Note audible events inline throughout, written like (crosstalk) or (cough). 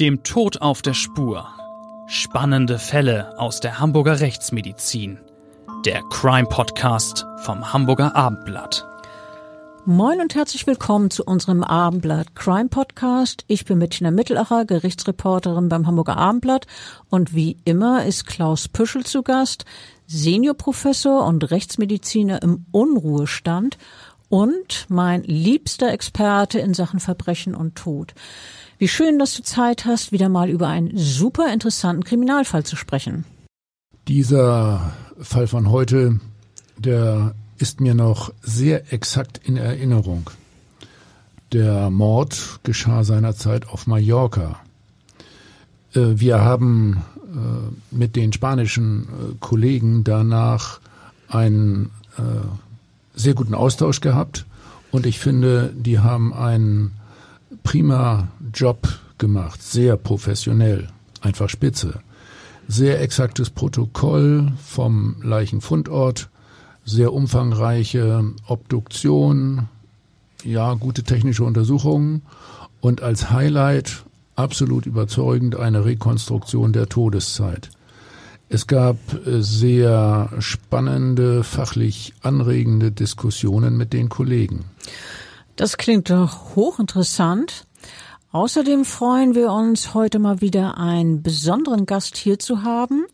Dem Tod auf der Spur. Spannende Fälle aus der Hamburger Rechtsmedizin. Der Crime Podcast vom Hamburger Abendblatt. Moin und herzlich willkommen zu unserem Abendblatt Crime Podcast. Ich bin Bettina Mittelacher, Gerichtsreporterin beim Hamburger Abendblatt und wie immer ist Klaus Püschel zu Gast, Seniorprofessor und Rechtsmediziner im Unruhestand und mein liebster Experte in Sachen Verbrechen und Tod. Wie schön, dass du Zeit hast, wieder mal über einen super interessanten Kriminalfall zu sprechen. Dieser Fall von heute, der ist mir noch sehr exakt in Erinnerung. Der Mord geschah seinerzeit auf Mallorca. Äh, wir haben äh, mit den spanischen äh, Kollegen danach einen sehr guten Austausch gehabt. Und ich finde, die haben einen prima Job gemacht, sehr professionell, einfach spitze. Sehr exaktes Protokoll vom Leichenfundort, sehr umfangreiche Obduktion, ja, gute technische Untersuchungen. Und als Highlight absolut überzeugend eine Rekonstruktion der Todeszeit. Es gab äh, sehr spannende, fachlich anregende Diskussionen mit den Kollegen. Das klingt doch hochinteressant. Außerdem freuen wir uns, heute mal wieder einen besonderen Gast hier zu haben.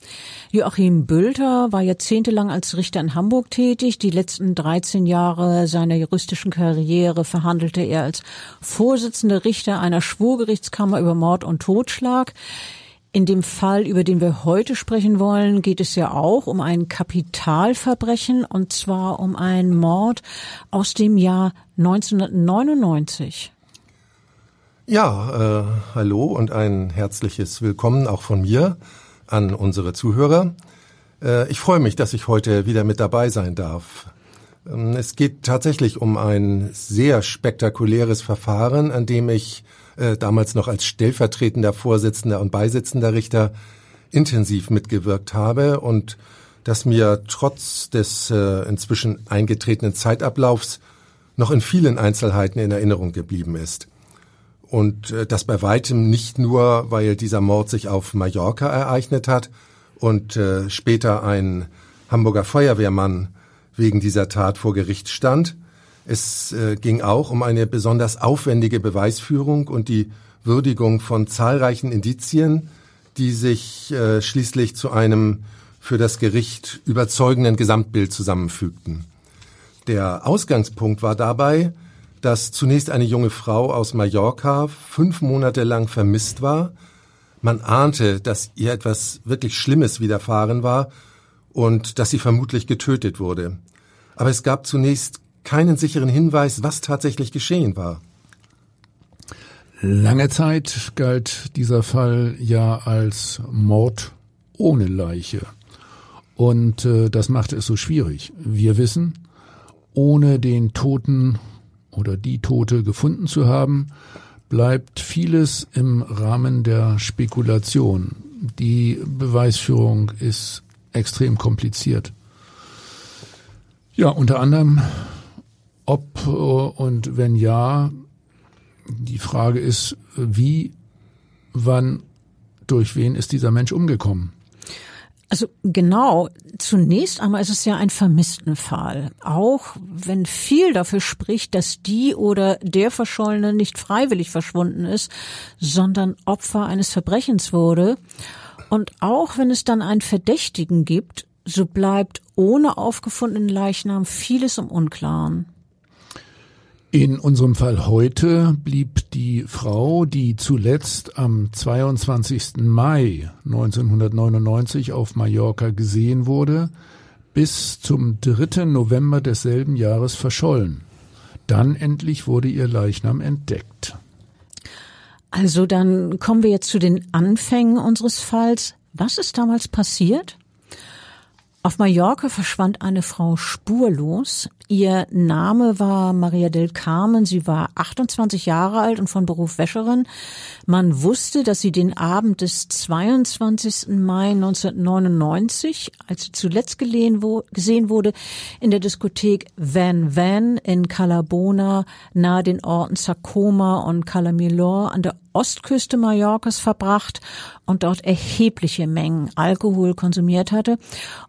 Joachim Bülter war jahrzehntelang als Richter in Hamburg tätig. Die letzten 13 Jahre seiner juristischen Karriere verhandelte er als Vorsitzender Richter einer Schwurgerichtskammer über Mord und Totschlag. In dem Fall, über den wir heute sprechen wollen, geht es ja auch um ein Kapitalverbrechen und zwar um einen Mord aus dem Jahr 1999. Ja, äh, hallo und ein herzliches Willkommen auch von mir an unsere Zuhörer. Äh, ich freue mich, dass ich heute wieder mit dabei sein darf. Ähm, es geht tatsächlich um ein sehr spektakuläres Verfahren, an dem ich äh, damals noch als stellvertretender Vorsitzender und Beisitzender Richter intensiv mitgewirkt habe und das mir trotz des äh, inzwischen eingetretenen Zeitablaufs noch in vielen Einzelheiten in Erinnerung geblieben ist. Und äh, das bei weitem nicht nur, weil dieser Mord sich auf Mallorca ereignet hat und äh, später ein Hamburger Feuerwehrmann wegen dieser Tat vor Gericht stand, es äh, ging auch um eine besonders aufwendige Beweisführung und die Würdigung von zahlreichen Indizien, die sich äh, schließlich zu einem für das Gericht überzeugenden Gesamtbild zusammenfügten. Der Ausgangspunkt war dabei, dass zunächst eine junge Frau aus Mallorca fünf Monate lang vermisst war. Man ahnte, dass ihr etwas wirklich Schlimmes widerfahren war und dass sie vermutlich getötet wurde. Aber es gab zunächst keinen sicheren Hinweis, was tatsächlich geschehen war. Lange Zeit galt dieser Fall ja als Mord ohne Leiche. Und äh, das machte es so schwierig. Wir wissen, ohne den Toten oder die Tote gefunden zu haben, bleibt vieles im Rahmen der Spekulation. Die Beweisführung ist extrem kompliziert. Ja, unter anderem ob äh, und wenn ja, die Frage ist, wie, wann, durch wen ist dieser Mensch umgekommen? Also genau, zunächst einmal ist es ja ein Vermisstenfall. Auch wenn viel dafür spricht, dass die oder der Verschollene nicht freiwillig verschwunden ist, sondern Opfer eines Verbrechens wurde. Und auch wenn es dann einen Verdächtigen gibt, so bleibt ohne aufgefundenen Leichnam vieles im Unklaren. In unserem Fall heute blieb die Frau, die zuletzt am 22. Mai 1999 auf Mallorca gesehen wurde, bis zum 3. November desselben Jahres verschollen. Dann endlich wurde ihr Leichnam entdeckt. Also dann kommen wir jetzt zu den Anfängen unseres Falls. Was ist damals passiert? Auf Mallorca verschwand eine Frau spurlos. Ihr Name war Maria del Carmen. Sie war 28 Jahre alt und von Beruf Wäscherin. Man wusste, dass sie den Abend des 22. Mai 1999, als sie zuletzt gesehen wurde, in der Diskothek Van Van in Calabona nahe den Orten Sacoma und Calamilor an der Ostküste Mallorcas verbracht und dort erhebliche Mengen Alkohol konsumiert hatte.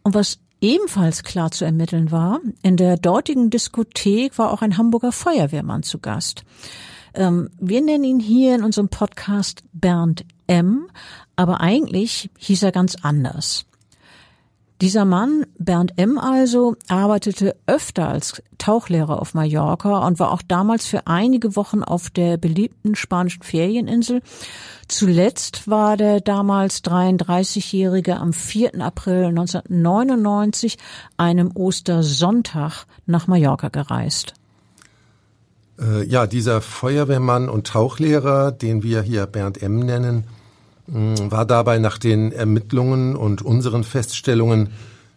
Und was ebenfalls klar zu ermitteln war, in der dortigen Diskothek war auch ein Hamburger Feuerwehrmann zu Gast. Ähm, wir nennen ihn hier in unserem Podcast Bernd M., aber eigentlich hieß er ganz anders. Dieser Mann, Bernd M. also, arbeitete öfter als Tauchlehrer auf Mallorca und war auch damals für einige Wochen auf der beliebten spanischen Ferieninsel. Zuletzt war der damals 33-Jährige am 4. April 1999, einem Ostersonntag, nach Mallorca gereist. Äh, ja, dieser Feuerwehrmann und Tauchlehrer, den wir hier Bernd M. nennen, war dabei nach den Ermittlungen und unseren Feststellungen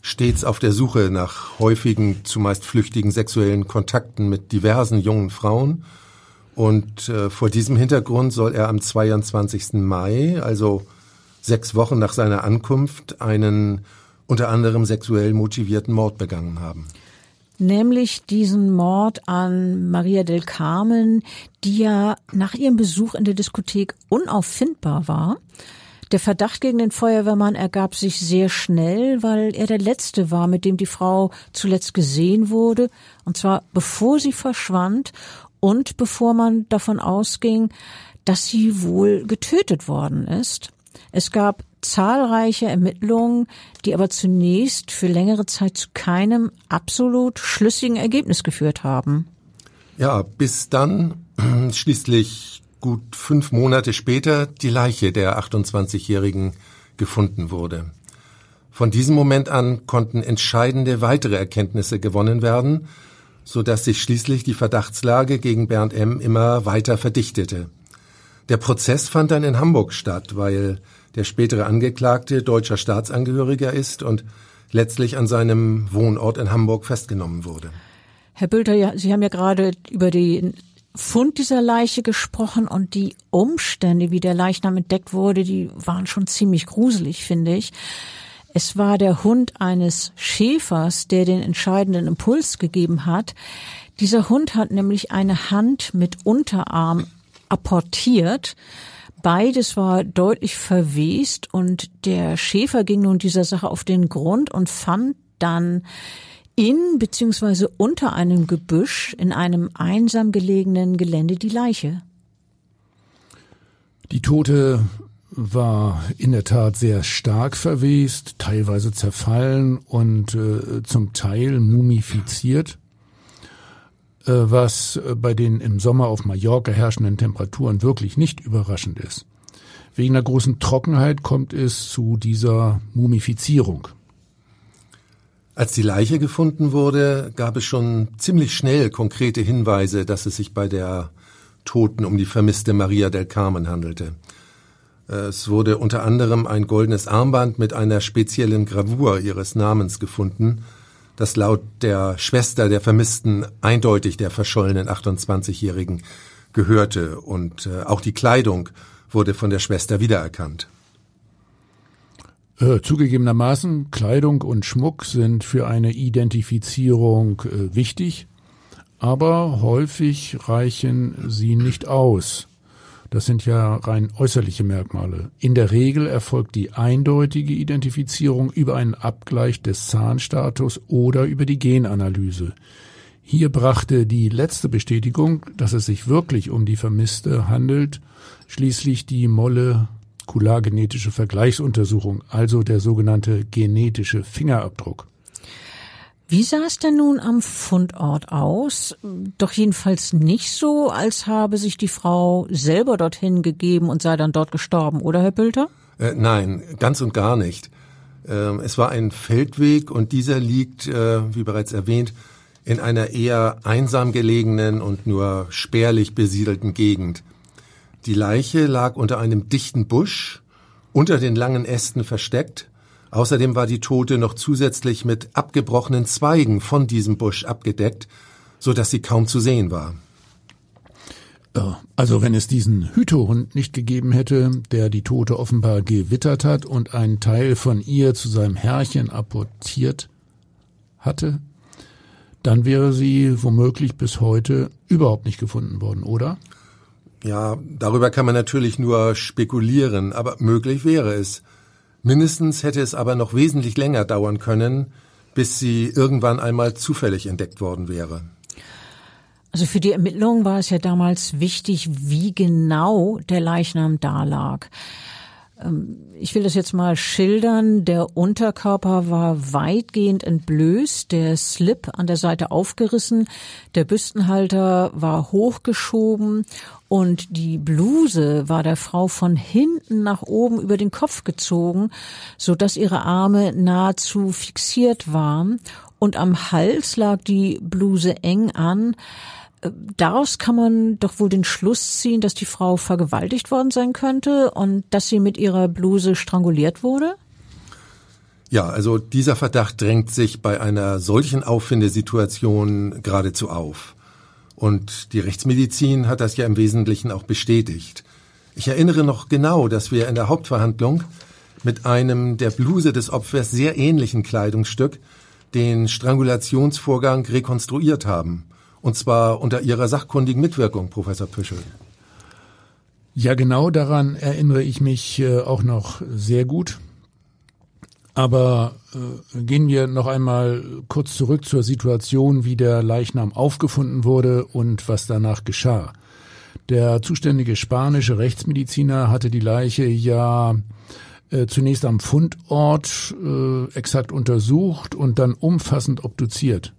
stets auf der Suche nach häufigen, zumeist flüchtigen sexuellen Kontakten mit diversen jungen Frauen. Und äh, vor diesem Hintergrund soll er am 22. Mai, also sechs Wochen nach seiner Ankunft, einen unter anderem sexuell motivierten Mord begangen haben nämlich diesen Mord an Maria del Carmen, die ja nach ihrem Besuch in der Diskothek unauffindbar war. Der Verdacht gegen den Feuerwehrmann ergab sich sehr schnell, weil er der Letzte war, mit dem die Frau zuletzt gesehen wurde, und zwar bevor sie verschwand und bevor man davon ausging, dass sie wohl getötet worden ist. Es gab zahlreiche Ermittlungen, die aber zunächst für längere Zeit zu keinem absolut schlüssigen Ergebnis geführt haben. Ja, bis dann schließlich gut fünf Monate später die Leiche der 28-Jährigen gefunden wurde. Von diesem Moment an konnten entscheidende weitere Erkenntnisse gewonnen werden, so dass sich schließlich die Verdachtslage gegen Bernd M. immer weiter verdichtete. Der Prozess fand dann in Hamburg statt, weil der spätere Angeklagte deutscher Staatsangehöriger ist und letztlich an seinem Wohnort in Hamburg festgenommen wurde. Herr Bülter, Sie haben ja gerade über den Fund dieser Leiche gesprochen und die Umstände, wie der Leichnam entdeckt wurde, die waren schon ziemlich gruselig, finde ich. Es war der Hund eines Schäfers, der den entscheidenden Impuls gegeben hat. Dieser Hund hat nämlich eine Hand mit Unterarm apportiert. Beides war deutlich verwest und der Schäfer ging nun dieser Sache auf den Grund und fand dann in beziehungsweise unter einem Gebüsch in einem einsam gelegenen Gelände die Leiche. Die Tote war in der Tat sehr stark verwest, teilweise zerfallen und äh, zum Teil mumifiziert. Äh, was äh, bei den im Sommer auf Mallorca herrschenden Temperaturen wirklich nicht überraschend ist. Wegen der großen Trockenheit kommt es zu dieser Mumifizierung. Als die Leiche gefunden wurde, gab es schon ziemlich schnell konkrete Hinweise, dass es sich bei der Toten um die vermisste Maria del Carmen handelte. Es wurde unter anderem ein goldenes Armband mit einer speziellen Gravur ihres Namens gefunden, das laut der Schwester der Vermissten eindeutig der verschollenen 28-Jährigen gehörte und äh, auch die Kleidung wurde von der Schwester wiedererkannt. Äh, zugegebenermaßen, Kleidung und Schmuck sind für eine Identifizierung äh, wichtig, aber häufig reichen sie nicht aus. Das sind ja rein äußerliche Merkmale. In der Regel erfolgt die eindeutige Identifizierung über einen Abgleich des Zahnstatus oder über die Genanalyse. Hier brachte die letzte Bestätigung, dass es sich wirklich um die Vermisste handelt, schließlich die molekulargenetische Vergleichsuntersuchung, also der sogenannte genetische Fingerabdruck. Wie sah es denn nun am Fundort aus? Doch jedenfalls nicht so, als habe sich die Frau selber dorthin gegeben und sei dann dort gestorben, oder Herr Bülter? Äh, nein, ganz und gar nicht. Ähm, es war ein Feldweg und dieser liegt, äh, wie bereits erwähnt, in einer eher einsam gelegenen und nur spärlich besiedelten Gegend. Die Leiche lag unter einem dichten Busch, unter den langen Ästen versteckt Außerdem war die Tote noch zusätzlich mit abgebrochenen Zweigen von diesem Busch abgedeckt, so dass sie kaum zu sehen war. Also wenn es diesen Hütehund nicht gegeben hätte, der die Tote offenbar gewittert hat und einen Teil von ihr zu seinem Herrchen apportiert hatte, dann wäre sie womöglich bis heute überhaupt nicht gefunden worden, oder? Ja, darüber kann man natürlich nur spekulieren, aber möglich wäre es. Mindestens hätte es aber noch wesentlich länger dauern können, bis sie irgendwann einmal zufällig entdeckt worden wäre. Also für die Ermittlungen war es ja damals wichtig, wie genau der Leichnam dalag. Ähm, ich will das jetzt mal schildern. Der Unterkörper war weitgehend entblößt, der Slip an der Seite aufgerissen, der Büstenhalter war hochgeschoben und die Bluse war der Frau von hinten nach oben über den Kopf gezogen, so dass ihre Arme nahezu fixiert waren und am Hals lag die Bluse eng an. Daraus kann man doch wohl den Schluss ziehen, dass die Frau vergewaltigt worden sein könnte und dass sie mit ihrer Bluse stranguliert wurde? Ja, also dieser Verdacht drängt sich bei einer solchen Auffindesituation geradezu auf. Und die Rechtsmedizin hat das ja im Wesentlichen auch bestätigt. Ich erinnere noch genau, dass wir in der Hauptverhandlung mit einem der Bluse des Opfers sehr ähnlichen Kleidungsstück den Strangulationsvorgang rekonstruiert haben. Und zwar unter Ihrer sachkundigen Mitwirkung, Professor Püschel. Ja, genau daran erinnere ich mich äh, auch noch sehr gut. Aber äh, gehen wir noch einmal kurz zurück zur Situation, wie der Leichnam aufgefunden wurde und was danach geschah. Der zuständige spanische Rechtsmediziner hatte die Leiche ja äh, zunächst am Fundort äh, exakt untersucht und dann umfassend obduziert.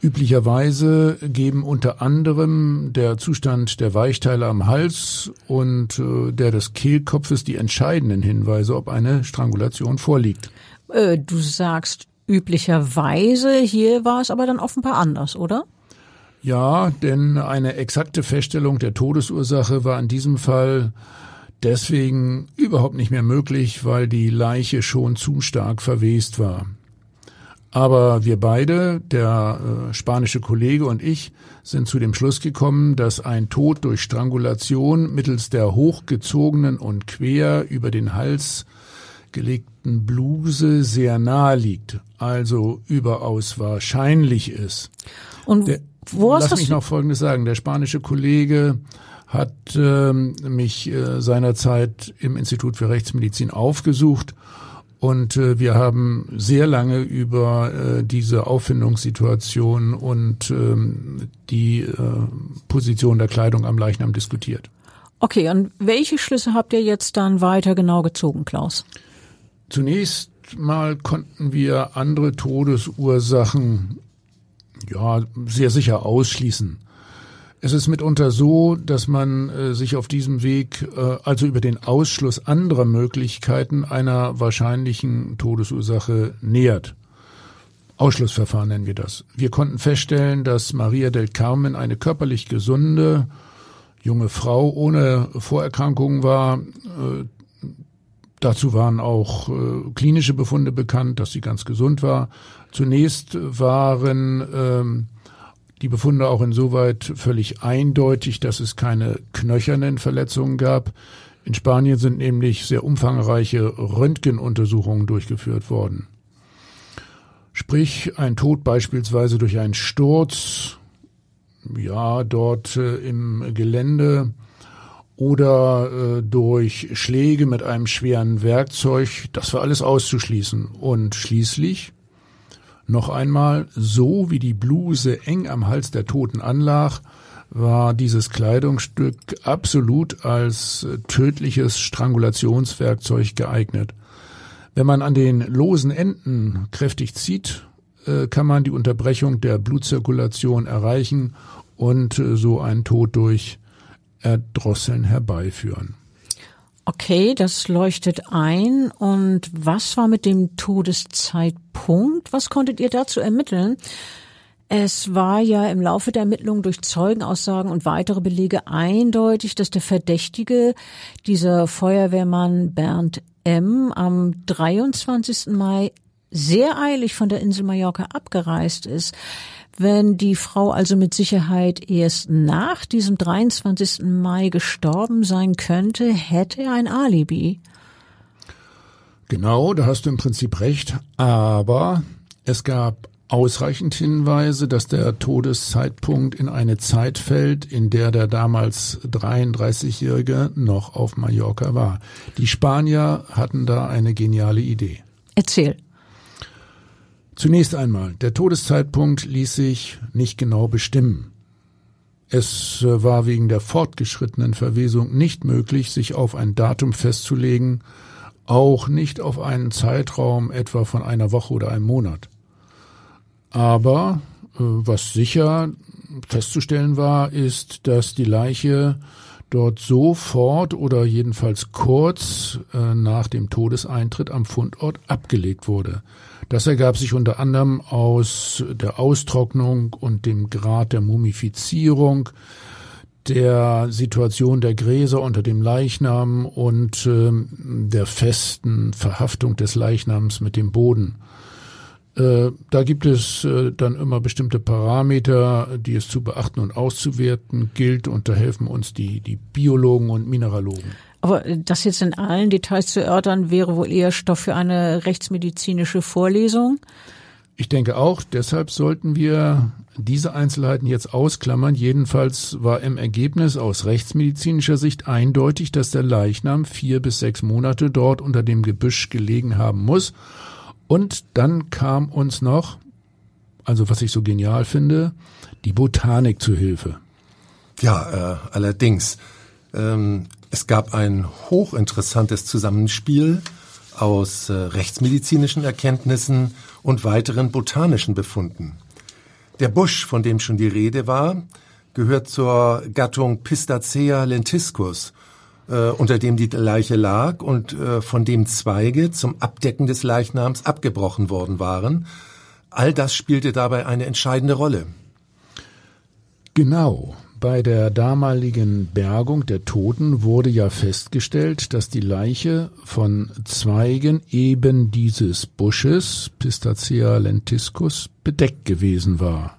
Üblicherweise geben unter anderem der Zustand der Weichteile am Hals und äh, der des Kehlkopfes die entscheidenden Hinweise, ob eine Strangulation vorliegt. Äh, du sagst üblicherweise, hier war es aber dann offenbar anders, oder? Ja, denn eine exakte Feststellung der Todesursache war in diesem Fall deswegen überhaupt nicht mehr möglich, weil die Leiche schon zu stark verwest war. Aber wir beide, der äh, spanische Kollege und ich, sind zu dem Schluss gekommen, dass ein Tod durch Strangulation mittels der hochgezogenen und quer über den Hals gelegten Bluse sehr nahe liegt, also überaus wahrscheinlich ist. Und der, wo hast Lass mich noch Folgendes sagen. Der spanische Kollege hat ähm, mich äh, seinerzeit im Institut für Rechtsmedizin aufgesucht und äh, wir haben sehr lange über äh, diese Auffindungssituation und ähm, die äh, Position der Kleidung am Leichnam diskutiert. Okay, und welche Schlüsse habt ihr jetzt dann weiter genau gezogen, Klaus? Zunächst mal konnten wir andere Todesursachen ja sehr sicher ausschließen. Es ist mitunter so, dass man äh, sich auf diesem Weg äh, also über den Ausschluss anderer Möglichkeiten einer wahrscheinlichen Todesursache nähert. Ausschlussverfahren nennen wir das. Wir konnten feststellen, dass Maria del Carmen eine körperlich gesunde junge Frau ohne Vorerkrankungen war. Äh, dazu waren auch äh, klinische Befunde bekannt, dass sie ganz gesund war. Zunächst waren ähm, die Befunde auch insoweit völlig eindeutig, dass es keine knöchernen Verletzungen gab. In Spanien sind nämlich sehr umfangreiche Röntgenuntersuchungen durchgeführt worden. Sprich, ein Tod beispielsweise durch einen Sturz, ja, dort äh, im Gelände oder äh, durch Schläge mit einem schweren Werkzeug, das war alles auszuschließen. Und schließlich noch einmal, so wie die Bluse eng am Hals der Toten anlag, war dieses Kleidungsstück absolut als tödliches Strangulationswerkzeug geeignet. Wenn man an den losen Enden kräftig zieht, äh, kann man die Unterbrechung der Blutzirkulation erreichen und äh, so einen Tod durch Erdrosseln herbeiführen. Okay, das leuchtet ein. Und was war mit dem Todeszeitpunkt? Was konntet ihr dazu ermitteln? Es war ja im Laufe der Ermittlungen durch Zeugenaussagen und weitere Belege eindeutig, dass der Verdächtige, dieser Feuerwehrmann Bernd M. am 23. Mai sehr eilig von der Insel Mallorca abgereist ist, wenn die Frau also mit Sicherheit erst nach diesem 23. Mai gestorben sein könnte, hätte er ein Alibi. Genau, da hast du im Prinzip recht, aber es gab ausreichend Hinweise, dass der Todeszeitpunkt in eine Zeit fällt, in der der damals 33-Jährige noch auf Mallorca war. Die Spanier hatten da eine geniale Idee. Erzähl. Zunächst einmal, der Todeszeitpunkt ließ sich nicht genau bestimmen. Es äh, war wegen der fortgeschrittenen Verwesung nicht möglich, sich auf ein Datum festzulegen, auch nicht auf einen Zeitraum etwa von einer Woche oder einem Monat. Aber äh, was sicher festzustellen war, ist, dass die Leiche dort sofort oder jedenfalls kurz äh, nach dem Todeseintritt am Fundort abgelegt wurde. Das ergab sich unter anderem aus der Austrocknung und dem Grad der Mumifizierung, der Situation der Gräser unter dem Leichnam und äh, der festen Verhaftung des Leichnams mit dem Boden. Äh, da gibt es äh, dann immer bestimmte Parameter, die es zu beachten und auszuwerten gilt und da helfen uns die, die Biologen und Mineralogen. Aber das jetzt in allen Details zu erörtern, wäre wohl eher Stoff für eine rechtsmedizinische Vorlesung. Ich denke auch, deshalb sollten wir diese Einzelheiten jetzt ausklammern. Jedenfalls war im Ergebnis aus rechtsmedizinischer Sicht eindeutig, dass der Leichnam vier bis sechs Monate dort unter dem Gebüsch gelegen haben muss. Und dann kam uns noch, also was ich so genial finde, die Botanik zu Hilfe. Ja, äh, allerdings. Ähm, es gab ein hochinteressantes Zusammenspiel aus äh, rechtsmedizinischen Erkenntnissen und weiteren botanischen Befunden. Der Busch, von dem schon die Rede war, gehört zur Gattung Pistacea lentiscus, äh, unter dem die Leiche lag und äh, von dem Zweige zum Abdecken des Leichnams abgebrochen worden waren. All das spielte dabei eine entscheidende Rolle. Genau. Bei der damaligen Bergung der Toten wurde ja festgestellt, dass die Leiche von Zweigen eben dieses Busches, Pistacea lentiscus, bedeckt gewesen war.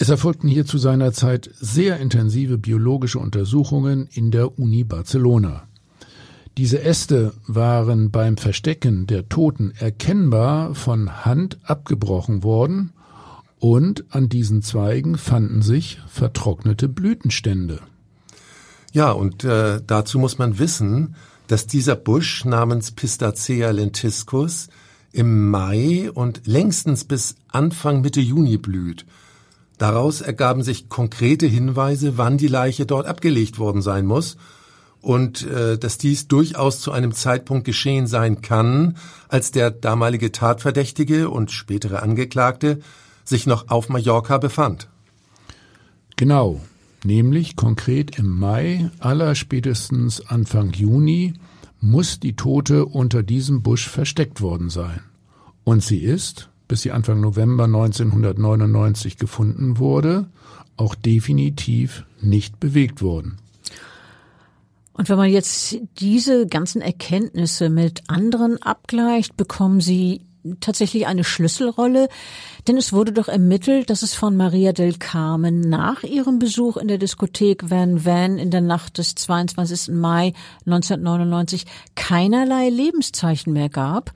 Es erfolgten hier zu seiner Zeit sehr intensive biologische Untersuchungen in der Uni Barcelona. Diese Äste waren beim Verstecken der Toten erkennbar von Hand abgebrochen worden und an diesen Zweigen fanden sich vertrocknete Blütenstände. Ja, und äh, dazu muss man wissen, dass dieser Busch namens Pistacea lentiscus im Mai und längstens bis Anfang Mitte Juni blüht. Daraus ergaben sich konkrete Hinweise, wann die Leiche dort abgelegt worden sein muss und äh, dass dies durchaus zu einem Zeitpunkt geschehen sein kann, als der damalige Tatverdächtige und spätere Angeklagte sich noch auf Mallorca befand. Genau, nämlich konkret im Mai, aller spätestens Anfang Juni, muss die Tote unter diesem Busch versteckt worden sein. Und sie ist, bis sie Anfang November 1999 gefunden wurde, auch definitiv nicht bewegt worden. Und wenn man jetzt diese ganzen Erkenntnisse mit anderen abgleicht, bekommen sie tatsächlich eine Schlüsselrolle, denn es wurde doch ermittelt, dass es von Maria del Carmen nach ihrem Besuch in der Diskothek Van Van in der Nacht des 22. Mai 1999 keinerlei Lebenszeichen mehr gab.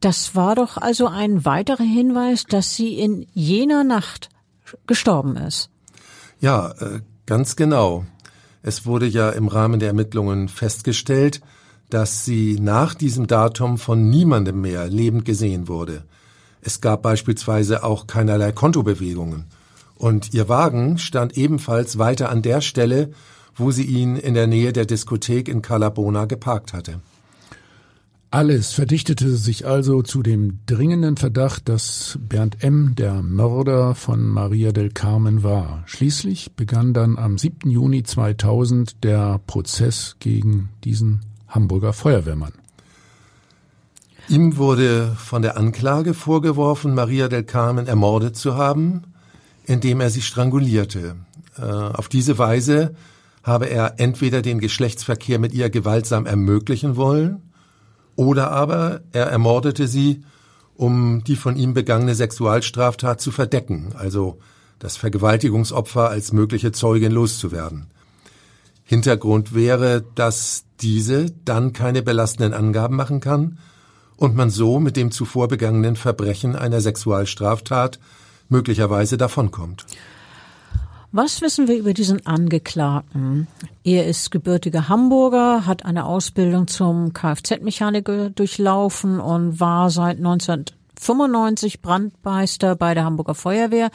Das war doch also ein weiterer Hinweis, dass sie in jener Nacht gestorben ist. Ja, äh, ganz genau. Es wurde ja im Rahmen der Ermittlungen festgestellt, dass sie nach diesem Datum von niemandem mehr lebend gesehen wurde. Es gab beispielsweise auch keinerlei Kontobewegungen. Und ihr Wagen stand ebenfalls weiter an der Stelle, wo sie ihn in der Nähe der Diskothek in Calabona geparkt hatte. Alles verdichtete sich also zu dem dringenden Verdacht, dass Bernd M. der Mörder von Maria del Carmen war. Schließlich begann dann am 7. Juni 2000 der Prozess gegen diesen Hamburger Feuerwehrmann. Ihm wurde von der Anklage vorgeworfen, Maria del Carmen ermordet zu haben, indem er sie strangulierte. Äh, auf diese Weise habe er entweder den Geschlechtsverkehr mit ihr gewaltsam ermöglichen wollen, oder aber er ermordete sie, um die von ihm begangene Sexualstraftat zu verdecken, also das Vergewaltigungsopfer als mögliche Zeugin loszuwerden. Hintergrund wäre, dass diese dann keine belastenden Angaben machen kann und man so mit dem zuvor begangenen Verbrechen einer Sexualstraftat möglicherweise davonkommt. Was wissen wir über diesen Angeklagten? Er ist gebürtiger Hamburger, hat eine Ausbildung zum Kfz-Mechaniker durchlaufen und war seit 1995 Brandmeister bei der Hamburger Feuerwehr.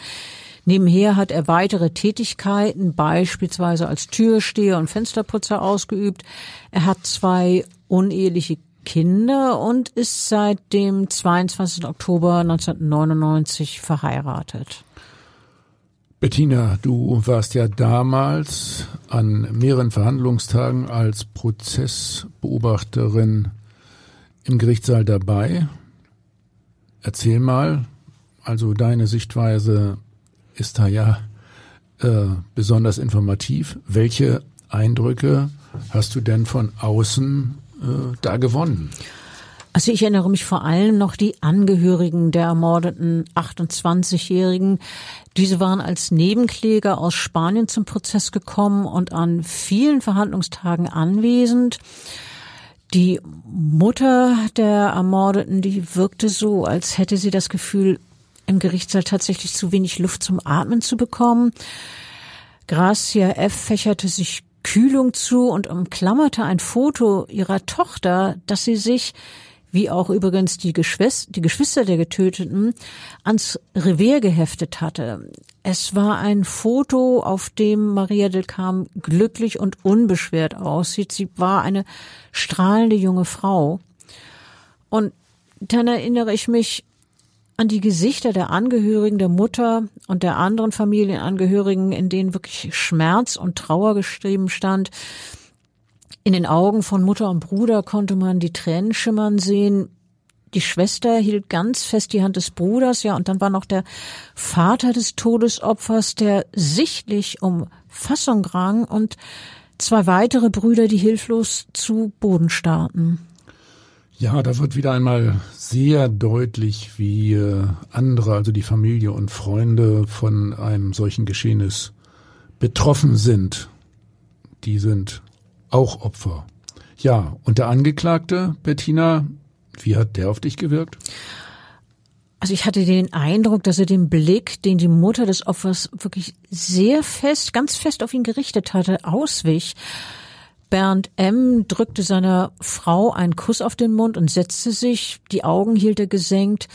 Nebenher hat er weitere Tätigkeiten, beispielsweise als Türsteher und Fensterputzer ausgeübt. Er hat zwei uneheliche Kinder und ist seit dem 22. Oktober 1999 verheiratet. Bettina, du warst ja damals an mehreren Verhandlungstagen als Prozessbeobachterin im Gerichtssaal dabei. Erzähl mal, also deine Sichtweise ist da ja äh, besonders informativ. Welche Eindrücke hast du denn von außen äh, da gewonnen? Also ich erinnere mich vor allem noch die Angehörigen der ermordeten 28-Jährigen. Diese waren als Nebenkläger aus Spanien zum Prozess gekommen und an vielen Verhandlungstagen anwesend. Die Mutter der Ermordeten, die wirkte so, als hätte sie das Gefühl, im Gerichtssaal tatsächlich zu wenig Luft zum Atmen zu bekommen. Gracia F. fächerte sich Kühlung zu und umklammerte ein Foto ihrer Tochter, das sie sich wie auch übrigens die, Geschwister, die Geschwister der Getöteten, ans Revier geheftet hatte. Es war ein Foto, auf dem Maria del Carmen glücklich und unbeschwert aussieht. Sie war eine strahlende junge Frau. Und dann erinnere ich mich an die Gesichter der Angehörigen, der Mutter und der anderen Familienangehörigen, in denen wirklich Schmerz und Trauer geschrieben stand. In den Augen von Mutter und Bruder konnte man die Tränen schimmern sehen. Die Schwester hielt ganz fest die Hand des Bruders, ja, und dann war noch der Vater des Todesopfers, der sichtlich um Fassung rang und zwei weitere Brüder, die hilflos zu Boden starrten. Ja, da wird wieder einmal sehr deutlich, wie äh, andere, also die Familie und Freunde von einem solchen Geschehnis betroffen sind. Die sind auch Opfer. Ja, und der Angeklagte, Bettina, wie hat der auf dich gewirkt? Also ich hatte den Eindruck, dass er den Blick, den die Mutter des Opfers wirklich sehr fest, ganz fest auf ihn gerichtet hatte, auswich. Bernd M. drückte seiner Frau einen Kuss auf den Mund und setzte sich, die Augen hielt er gesenkt.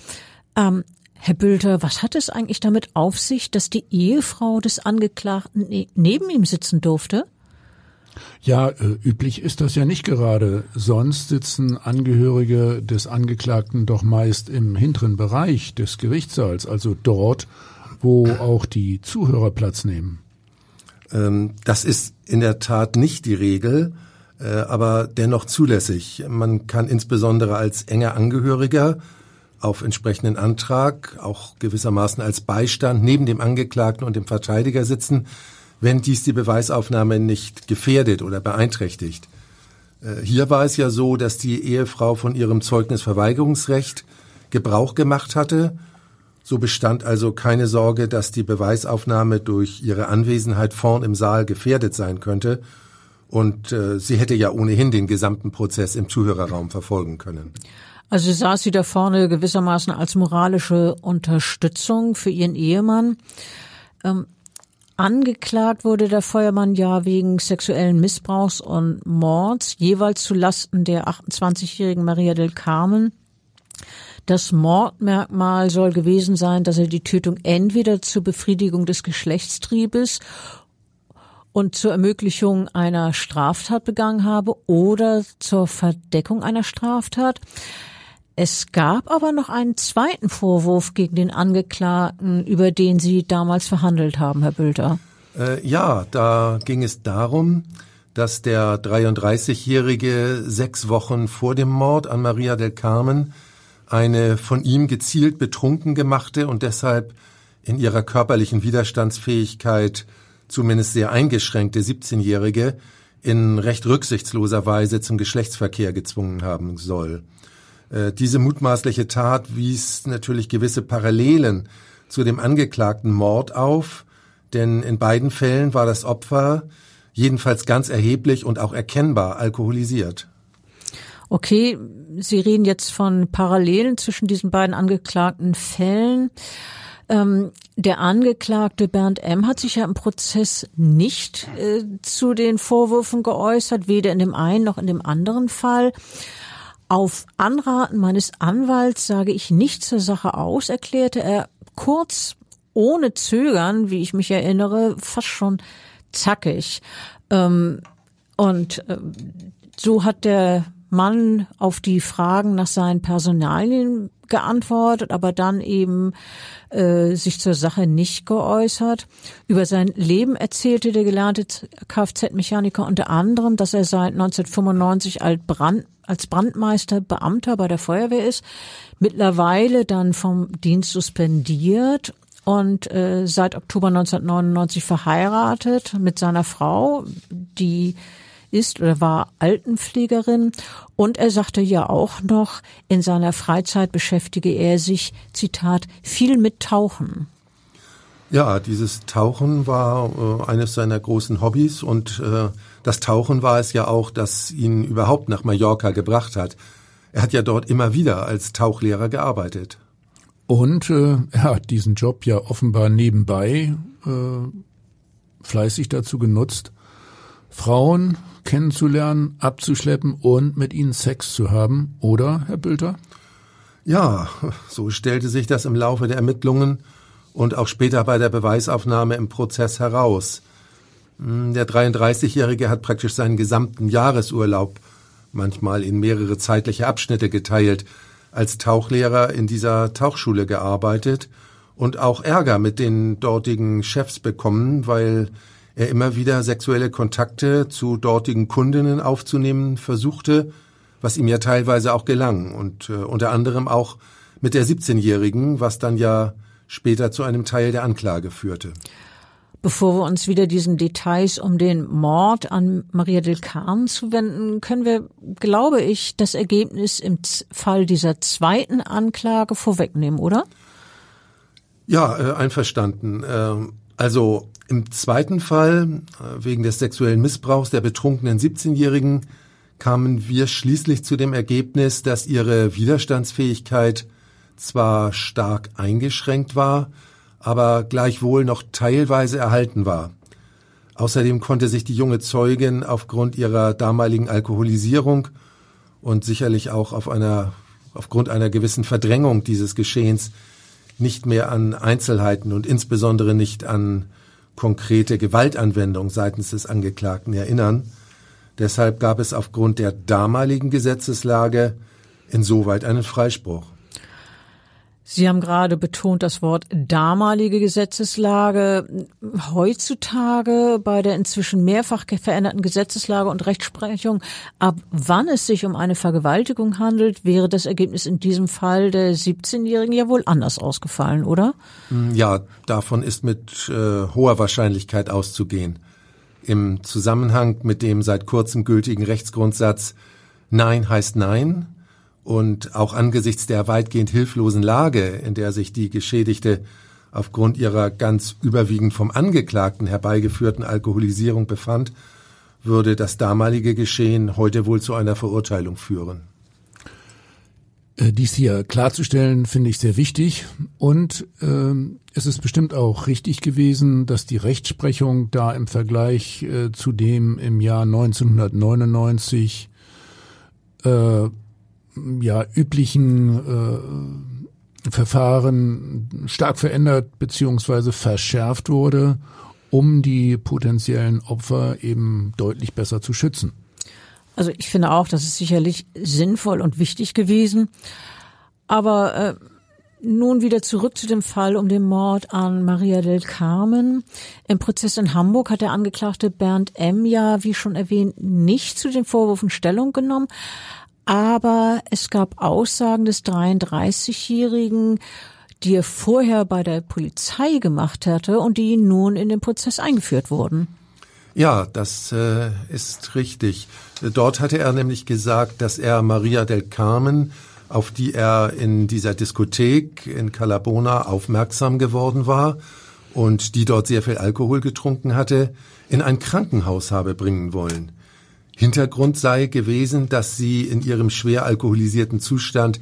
Ähm, Herr Bülter, was hat es eigentlich damit auf sich, dass die Ehefrau des Angeklagten ne neben ihm sitzen durfte? Ja, äh, üblich ist das ja nicht gerade. Sonst sitzen Angehörige des Angeklagten doch meist im hinteren Bereich des Gerichtssaals, also dort, wo auch die Zuhörer Platz nehmen. Ähm, das ist in der Tat nicht die Regel, äh, aber dennoch zulässig. Man kann insbesondere als enger Angehöriger auf entsprechenden Antrag, auch gewissermaßen als Beistand neben dem Angeklagten und dem Verteidiger sitzen, wenn dies die Beweisaufnahme nicht gefährdet oder beeinträchtigt. Äh, hier war es ja so, dass die Ehefrau von ihrem Zeugnisverweigerungsrecht Gebrauch gemacht hatte. So bestand also keine Sorge, dass die Beweisaufnahme durch ihre Anwesenheit vorn im Saal gefährdet sein könnte. Und äh, sie hätte ja ohnehin den gesamten Prozess im Zuhörerraum verfolgen können. Also saß sie da vorne gewissermaßen als moralische Unterstützung für ihren Ehemann. Ähm, Angeklagt wurde der Feuermann ja wegen sexuellen Missbrauchs und Mords, jeweils zu Lasten der 28-jährigen Maria del Carmen. Das Mordmerkmal soll gewesen sein, dass er die Tötung entweder zur Befriedigung des Geschlechtstriebes und zur Ermöglichung einer Straftat begangen habe oder zur Verdeckung einer Straftat. Es gab aber noch einen zweiten Vorwurf gegen den Angeklagten, über den Sie damals verhandelt haben, Herr Bülter. Äh, ja, da ging es darum, dass der 33-Jährige sechs Wochen vor dem Mord an Maria del Carmen eine von ihm gezielt betrunken gemachte und deshalb in ihrer körperlichen Widerstandsfähigkeit zumindest sehr eingeschränkte 17-Jährige in recht rücksichtsloser Weise zum Geschlechtsverkehr gezwungen haben soll. Äh, diese mutmaßliche Tat wies natürlich gewisse Parallelen zu dem angeklagten Mord auf, denn in beiden Fällen war das Opfer jedenfalls ganz erheblich und auch erkennbar alkoholisiert. Okay, Sie reden jetzt von Parallelen zwischen diesen beiden angeklagten Fällen. Ähm, der Angeklagte Bernd M. hat sich ja im Prozess nicht äh, zu den Vorwürfen geäußert, weder in dem einen noch in dem anderen Fall. Auf Anraten meines Anwalts sage ich nicht zur Sache aus, erklärte er kurz, ohne Zögern, wie ich mich erinnere, fast schon zackig. Ähm, und äh, so hat der Mann auf die Fragen nach seinen Personalien geantwortet, aber dann eben äh, sich zur Sache nicht geäußert. Über sein Leben erzählte der gelernte Kfz-Mechaniker unter anderem, dass er seit 1995 als, Brand, als Brandmeister Beamter bei der Feuerwehr ist, mittlerweile dann vom Dienst suspendiert und äh, seit Oktober 1999 verheiratet mit seiner Frau, die ist oder war Altenpflegerin und er sagte ja auch noch, in seiner Freizeit beschäftige er sich, Zitat, viel mit Tauchen. Ja, dieses Tauchen war äh, eines seiner großen Hobbys und äh, das Tauchen war es ja auch, das ihn überhaupt nach Mallorca gebracht hat. Er hat ja dort immer wieder als Tauchlehrer gearbeitet. Und äh, er hat diesen Job ja offenbar nebenbei äh, fleißig dazu genutzt, Frauen kennenzulernen, abzuschleppen und mit ihnen Sex zu haben, oder, Herr Bülter? Ja, so stellte sich das im Laufe der Ermittlungen und auch später bei der Beweisaufnahme im Prozess heraus. Hm, der 33-Jährige hat praktisch seinen gesamten Jahresurlaub, manchmal in mehrere zeitliche Abschnitte geteilt, als Tauchlehrer in dieser Tauchschule gearbeitet und auch Ärger mit den dortigen Chefs bekommen, weil er immer wieder sexuelle Kontakte zu dortigen Kundinnen aufzunehmen versuchte, was ihm ja teilweise auch gelang und äh, unter anderem auch mit der 17-Jährigen, was dann ja später zu einem Teil der Anklage führte. Bevor wir uns wieder diesen Details um den Mord an Maria del Carmen zuwenden, können wir, glaube ich, das Ergebnis im Fall dieser zweiten Anklage vorwegnehmen, oder? Ja, äh, einverstanden. Ähm, also im zweiten Fall, äh, wegen des sexuellen Missbrauchs der betrunkenen 17-Jährigen, kamen wir schließlich zu dem Ergebnis, dass ihre Widerstandsfähigkeit zwar stark eingeschränkt war, aber gleichwohl noch teilweise erhalten war. Außerdem konnte sich die junge Zeugin aufgrund ihrer damaligen Alkoholisierung und sicherlich auch auf einer, aufgrund einer gewissen Verdrängung dieses Geschehens nicht mehr an Einzelheiten und insbesondere nicht an konkrete Gewaltanwendung seitens des Angeklagten erinnern. Deshalb gab es aufgrund der damaligen Gesetzeslage insoweit einen Freispruch. Sie haben gerade betont das Wort damalige Gesetzeslage. Heutzutage bei der inzwischen mehrfach veränderten Gesetzeslage und Rechtsprechung, ab wann es sich um eine Vergewaltigung handelt, wäre das Ergebnis in diesem Fall der 17-Jährigen ja wohl anders ausgefallen, oder? Ja, davon ist mit äh, hoher Wahrscheinlichkeit auszugehen. Im Zusammenhang mit dem seit kurzem gültigen Rechtsgrundsatz Nein heißt Nein und auch angesichts der weitgehend hilflosen Lage, in der sich die Geschädigte aufgrund ihrer ganz überwiegend vom Angeklagten herbeigeführten Alkoholisierung befand, würde das damalige Geschehen heute wohl zu einer Verurteilung führen. Äh, dies hier klarzustellen, finde ich sehr wichtig. Und ähm, es ist bestimmt auch richtig gewesen, dass die Rechtsprechung da im Vergleich äh, zu dem im Jahr 1999 äh, ja üblichen äh, Verfahren stark verändert beziehungsweise verschärft wurde, um die potenziellen Opfer eben deutlich besser zu schützen. Also ich finde auch, das ist sicherlich sinnvoll und wichtig gewesen. Aber äh, nun wieder zurück zu dem Fall um den Mord an Maria del Carmen. Im Prozess in Hamburg hat der Angeklagte Bernd M. ja, wie schon erwähnt, nicht zu den Vorwürfen Stellung genommen, aber es gab Aussagen des 33-Jährigen, die er vorher bei der Polizei gemacht hatte und die nun in den Prozess eingeführt wurden. Ja, das äh, ist richtig. Dort hatte er nämlich gesagt, dass er Maria del Carmen, auf die er in dieser Diskothek in Calabona aufmerksam geworden war und die dort sehr viel Alkohol getrunken hatte, in ein Krankenhaus habe bringen wollen. Hintergrund sei gewesen, dass sie in ihrem schwer alkoholisierten Zustand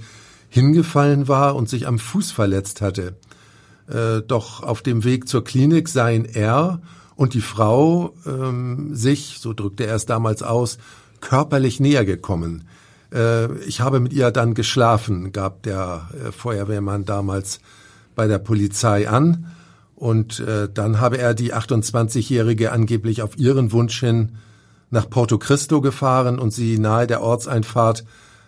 hingefallen war und sich am Fuß verletzt hatte. Äh, doch auf dem Weg zur Klinik seien er und die Frau ähm, sich, so drückte er es damals aus, körperlich näher gekommen. Äh, ich habe mit ihr dann geschlafen, gab der äh, Feuerwehrmann damals bei der Polizei an. Und äh, dann habe er die 28-Jährige angeblich auf ihren Wunsch hin nach Porto Cristo gefahren und sie nahe der Ortseinfahrt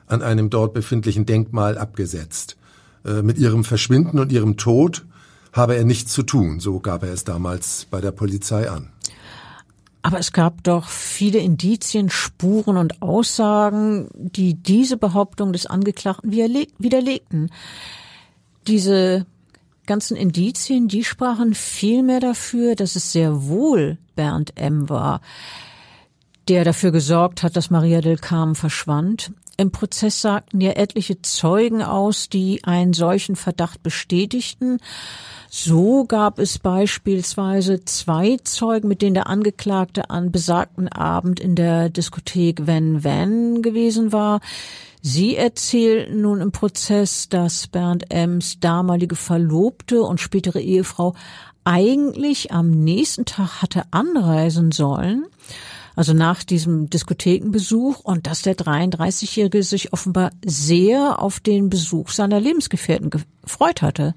an einem dort befindlichen Denkmal abgesetzt. Äh, mit ihrem Verschwinden und ihrem Tod habe er nichts zu tun, so gab er es damals bei der Polizei an. Aber es gab doch viele Indizien, Spuren und Aussagen, die diese Behauptung des Angeklagten widerlegten. Diese ganzen Indizien, die sprachen vielmehr dafür, dass es sehr wohl Bernd M. war, der dafür gesorgt hat, dass Maria del Carmen verschwand. Im Prozess sagten ja etliche Zeugen aus, die einen solchen Verdacht bestätigten. So gab es beispielsweise zwei Zeugen, mit denen der Angeklagte an besagten Abend in der Diskothek Van Van gewesen war. Sie erzählten nun im Prozess, dass Bernd Ems damalige Verlobte und spätere Ehefrau eigentlich am nächsten Tag hatte anreisen sollen also nach diesem Diskothekenbesuch und dass der 33-Jährige sich offenbar sehr auf den Besuch seiner Lebensgefährten gefreut hatte.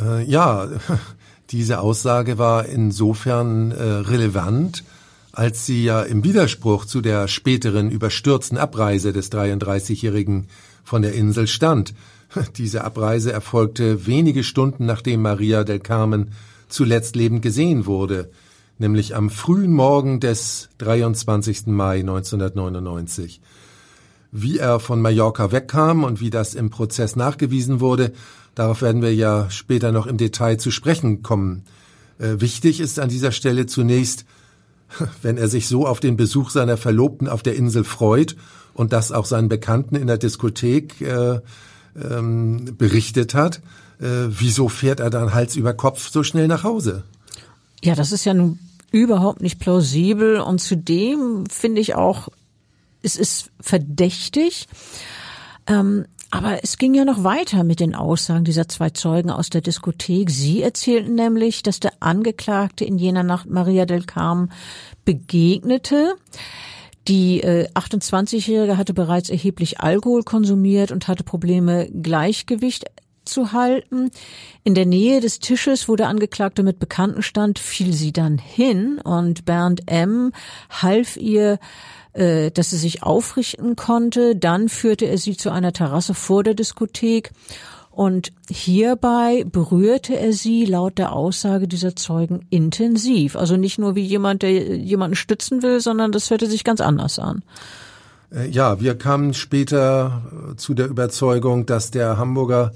Äh, ja, (laughs) diese Aussage war insofern äh, relevant, als sie ja im Widerspruch zu der späteren überstürzten Abreise des 33-Jährigen von der Insel stand. (laughs) Diese Abreise erfolgte wenige Stunden nachdem Maria del Carmen zuletzt lebend gesehen wurde nämlich am frühen Morgen des 23. Mai 1999. Wie er von Mallorca wegkam und wie das im Prozess nachgewiesen wurde, darauf werden wir ja später noch im Detail zu sprechen kommen. Äh, wichtig ist an dieser Stelle zunächst, (laughs) wenn er sich so auf den Besuch seiner Verlobten auf der Insel freut und das auch seinen Bekannten in der Diskothek äh, ähm, berichtet hat, äh, wieso fährt er dann Hals über Kopf so schnell nach Hause? Ja, das ist ja nun überhaupt nicht plausibel und zudem finde ich auch, es ist verdächtig. Ähm, aber es ging ja noch weiter mit den Aussagen dieser zwei Zeugen aus der Diskothek. Sie erzählten nämlich, dass der Angeklagte in jener Nacht Maria del Carmen begegnete. Die äh, 28-Jährige hatte bereits erheblich Alkohol konsumiert und hatte Probleme, Gleichgewicht zu halten. In der Nähe des Tisches, wo der Angeklagte mit Bekannten stand, fiel sie dann hin und Bernd M. half ihr, äh, dass sie sich aufrichten konnte. Dann führte er sie zu einer Terrasse vor der Diskothek und hierbei berührte er sie laut der Aussage dieser Zeugen intensiv. Also nicht nur wie jemand, der jemanden stützen will, sondern das hörte sich ganz anders an. Äh, ja, wir kamen später zu der Überzeugung, dass der Hamburger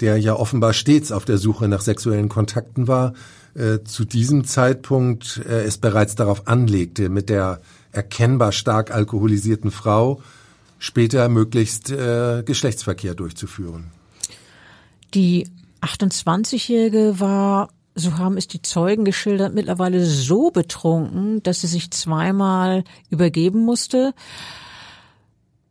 der ja offenbar stets auf der Suche nach sexuellen Kontakten war, äh, zu diesem Zeitpunkt äh, es bereits darauf anlegte, mit der erkennbar stark alkoholisierten Frau später möglichst äh, Geschlechtsverkehr durchzuführen. Die 28-Jährige war, so haben es die Zeugen geschildert, mittlerweile so betrunken, dass sie sich zweimal übergeben musste.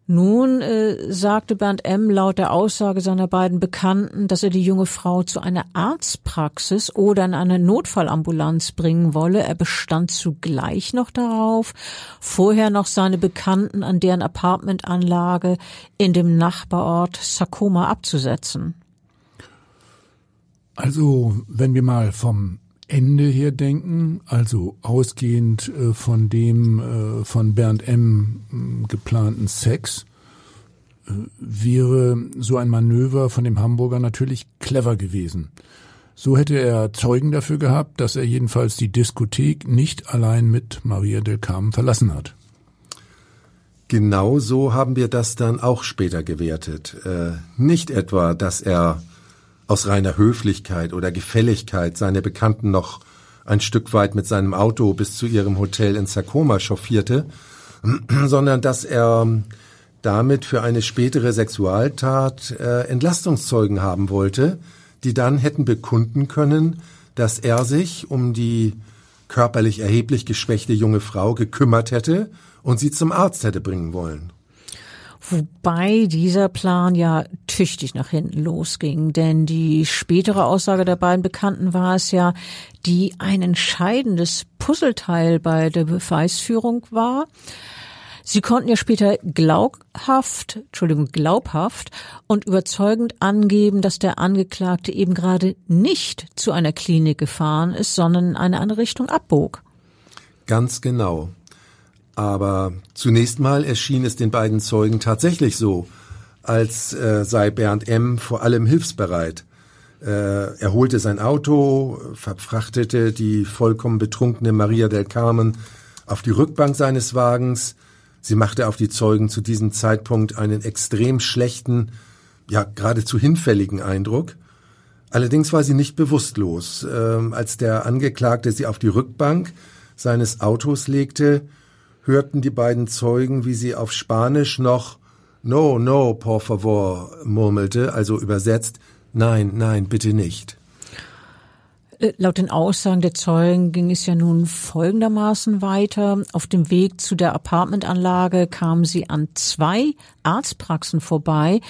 Nun äh, sagte Bernd M. laut der Aussage seiner beiden Bekannten, dass er die junge Frau zu einer Arztpraxis oder in eine Notfallambulanz bringen wolle. Er bestand zugleich noch darauf, vorher noch seine Bekannten an deren Apartmentanlage in dem Nachbarort Sakoma abzusetzen. Also, wenn wir mal vom Ende her denken, also ausgehend äh, von dem äh, von Bernd M. geplanten Sex, äh, wäre so ein Manöver von dem Hamburger natürlich clever gewesen. So hätte er Zeugen dafür gehabt, dass er jedenfalls die Diskothek nicht allein mit Maria del Carmen verlassen hat. Genau so haben wir das dann auch später gewertet. Äh, nicht etwa, dass er aus reiner Höflichkeit oder Gefälligkeit seine Bekannten noch ein Stück weit mit seinem Auto bis zu ihrem Hotel in Sakoma chauffierte, (clears throat) sondern dass er damit für eine spätere Sexualtat äh, Entlastungszeugen haben wollte, die dann hätten bekunden können, dass er sich um die körperlich erheblich geschwächte junge Frau gekümmert hätte und sie zum Arzt hätte bringen wollen. Wobei dieser Plan ja tüchtig nach hinten losging, denn die spätere Aussage der beiden Bekannten war es ja, die ein entscheidendes Puzzleteil bei der Beweisführung war. Sie konnten ja später glaubhaft, Entschuldigung, glaubhaft und überzeugend angeben, dass der Angeklagte eben gerade nicht zu einer Klinik gefahren ist, sondern in eine andere Richtung abbog. Ganz genau. Aber zunächst mal erschien es den beiden Zeugen tatsächlich so, als äh, sei Bernd M. vor allem hilfsbereit. Äh, er holte sein Auto, verfrachtete die vollkommen betrunkene Maria del Carmen auf die Rückbank seines Wagens, Sie machte auf die Zeugen zu diesem Zeitpunkt einen extrem schlechten, ja geradezu hinfälligen Eindruck. Allerdings war sie nicht bewusstlos. Ähm, als der Angeklagte sie auf die Rückbank seines Autos legte, hörten die beiden Zeugen, wie sie auf Spanisch noch No, no, por favor murmelte, also übersetzt Nein, nein, bitte nicht. Äh, laut den Aussagen der Zeugen ging es ja nun folgendermaßen weiter. Auf dem Weg zu der Apartmentanlage kamen sie an zwei Arztpraxen vorbei,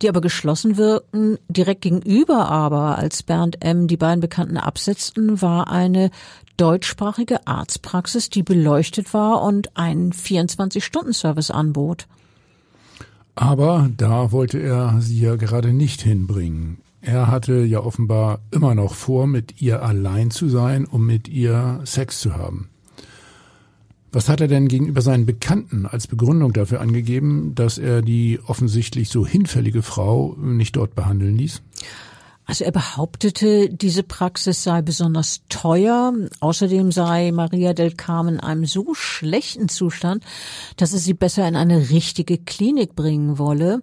die aber geschlossen wirkten. Direkt gegenüber aber, als Bernd M. die beiden Bekannten absetzten, war eine deutschsprachige Arztpraxis, die beleuchtet war und einen 24-Stunden-Service anbot. Aber da wollte er sie ja gerade nicht hinbringen. Er hatte ja offenbar immer noch vor, mit ihr allein zu sein, um mit ihr Sex zu haben. Was hat er denn gegenüber seinen Bekannten als Begründung dafür angegeben, dass er die offensichtlich so hinfällige Frau nicht dort behandeln ließ? Also er behauptete, diese Praxis sei besonders teuer. Außerdem sei Maria del Carmen in einem so schlechten Zustand, dass er sie besser in eine richtige Klinik bringen wolle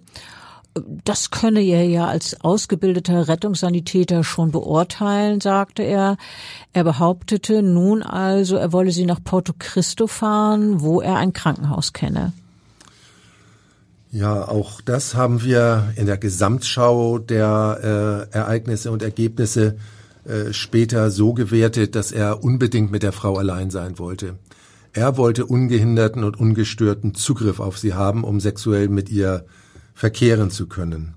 das könne er ja als ausgebildeter Rettungssanitäter schon beurteilen, sagte er. Er behauptete nun also, er wolle sie nach Porto Cristo fahren, wo er ein Krankenhaus kenne. Ja, auch das haben wir in der Gesamtschau der äh, Ereignisse und Ergebnisse äh, später so gewertet, dass er unbedingt mit der Frau allein sein wollte. Er wollte ungehinderten und ungestörten Zugriff auf sie haben, um sexuell mit ihr verkehren zu können.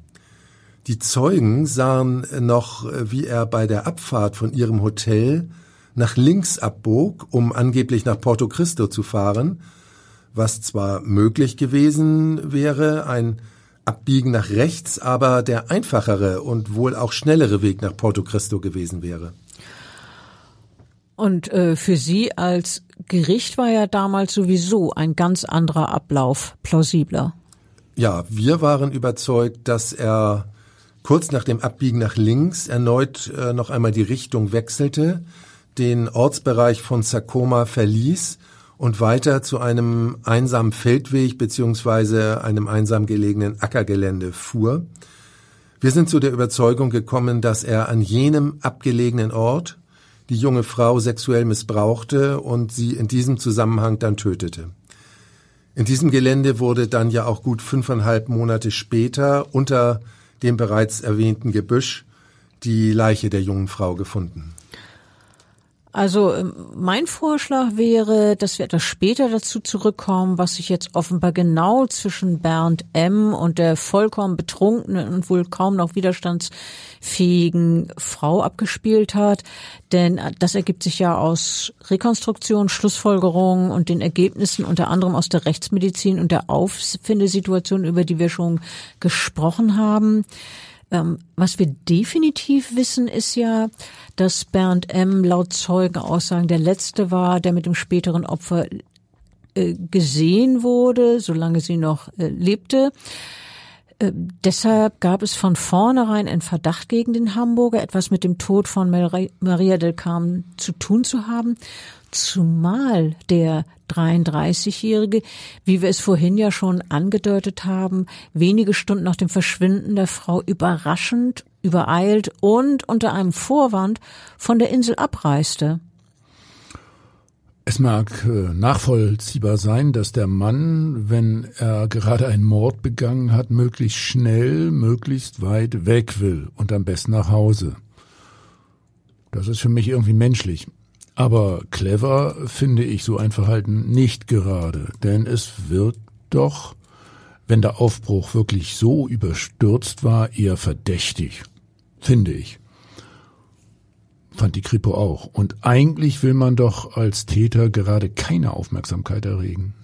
Die Zeugen sahen noch, wie er bei der Abfahrt von ihrem Hotel nach links abbog, um angeblich nach Porto Cristo zu fahren, was zwar möglich gewesen wäre, ein Abbiegen nach rechts, aber der einfachere und wohl auch schnellere Weg nach Porto Cristo gewesen wäre. Und äh, für Sie als Gericht war ja damals sowieso ein ganz anderer Ablauf plausibler. Ja, wir waren überzeugt, dass er kurz nach dem Abbiegen nach links erneut äh, noch einmal die Richtung wechselte, den Ortsbereich von Sakoma verließ und weiter zu einem einsamen Feldweg beziehungsweise einem einsam gelegenen Ackergelände fuhr. Wir sind zu der Überzeugung gekommen, dass er an jenem abgelegenen Ort die junge Frau sexuell missbrauchte und sie in diesem Zusammenhang dann tötete. In diesem Gelände wurde dann ja auch gut fünfeinhalb Monate später unter dem bereits erwähnten Gebüsch die Leiche der jungen Frau gefunden. Also ähm, mein Vorschlag wäre, dass wir etwas später dazu zurückkommen, was sich jetzt offenbar genau zwischen Bernd M. und der vollkommen betrunkenen und wohl kaum noch widerstandsfähigen Frau abgespielt hat. Denn äh, das ergibt sich ja aus Rekonstruktion, Schlussfolgerungen und den Ergebnissen unter anderem aus der Rechtsmedizin und der Auffindesituation, über die wir schon gesprochen haben. Ähm, was wir definitiv wissen, ist ja, dass Bernd M. laut Zeugenaussagen der letzte war, der mit dem späteren Opfer äh, gesehen wurde, solange sie noch äh, lebte. Äh, deshalb gab es von vornherein einen Verdacht gegen den Hamburger, etwas mit dem Tod von Maria del Carmen zu tun zu haben zumal der 33-Jährige, wie wir es vorhin ja schon angedeutet haben, wenige Stunden nach dem Verschwinden der Frau überraschend übereilt und unter einem Vorwand von der Insel abreiste. Es mag äh, nachvollziehbar sein, dass der Mann, wenn er gerade einen Mord begangen hat, möglichst schnell, möglichst weit weg will und am besten nach Hause. Das ist für mich irgendwie menschlich. Aber clever finde ich so ein Verhalten nicht gerade, denn es wird doch, wenn der Aufbruch wirklich so überstürzt war, eher verdächtig, finde ich fand die Kripo auch. Und eigentlich will man doch als Täter gerade keine Aufmerksamkeit erregen.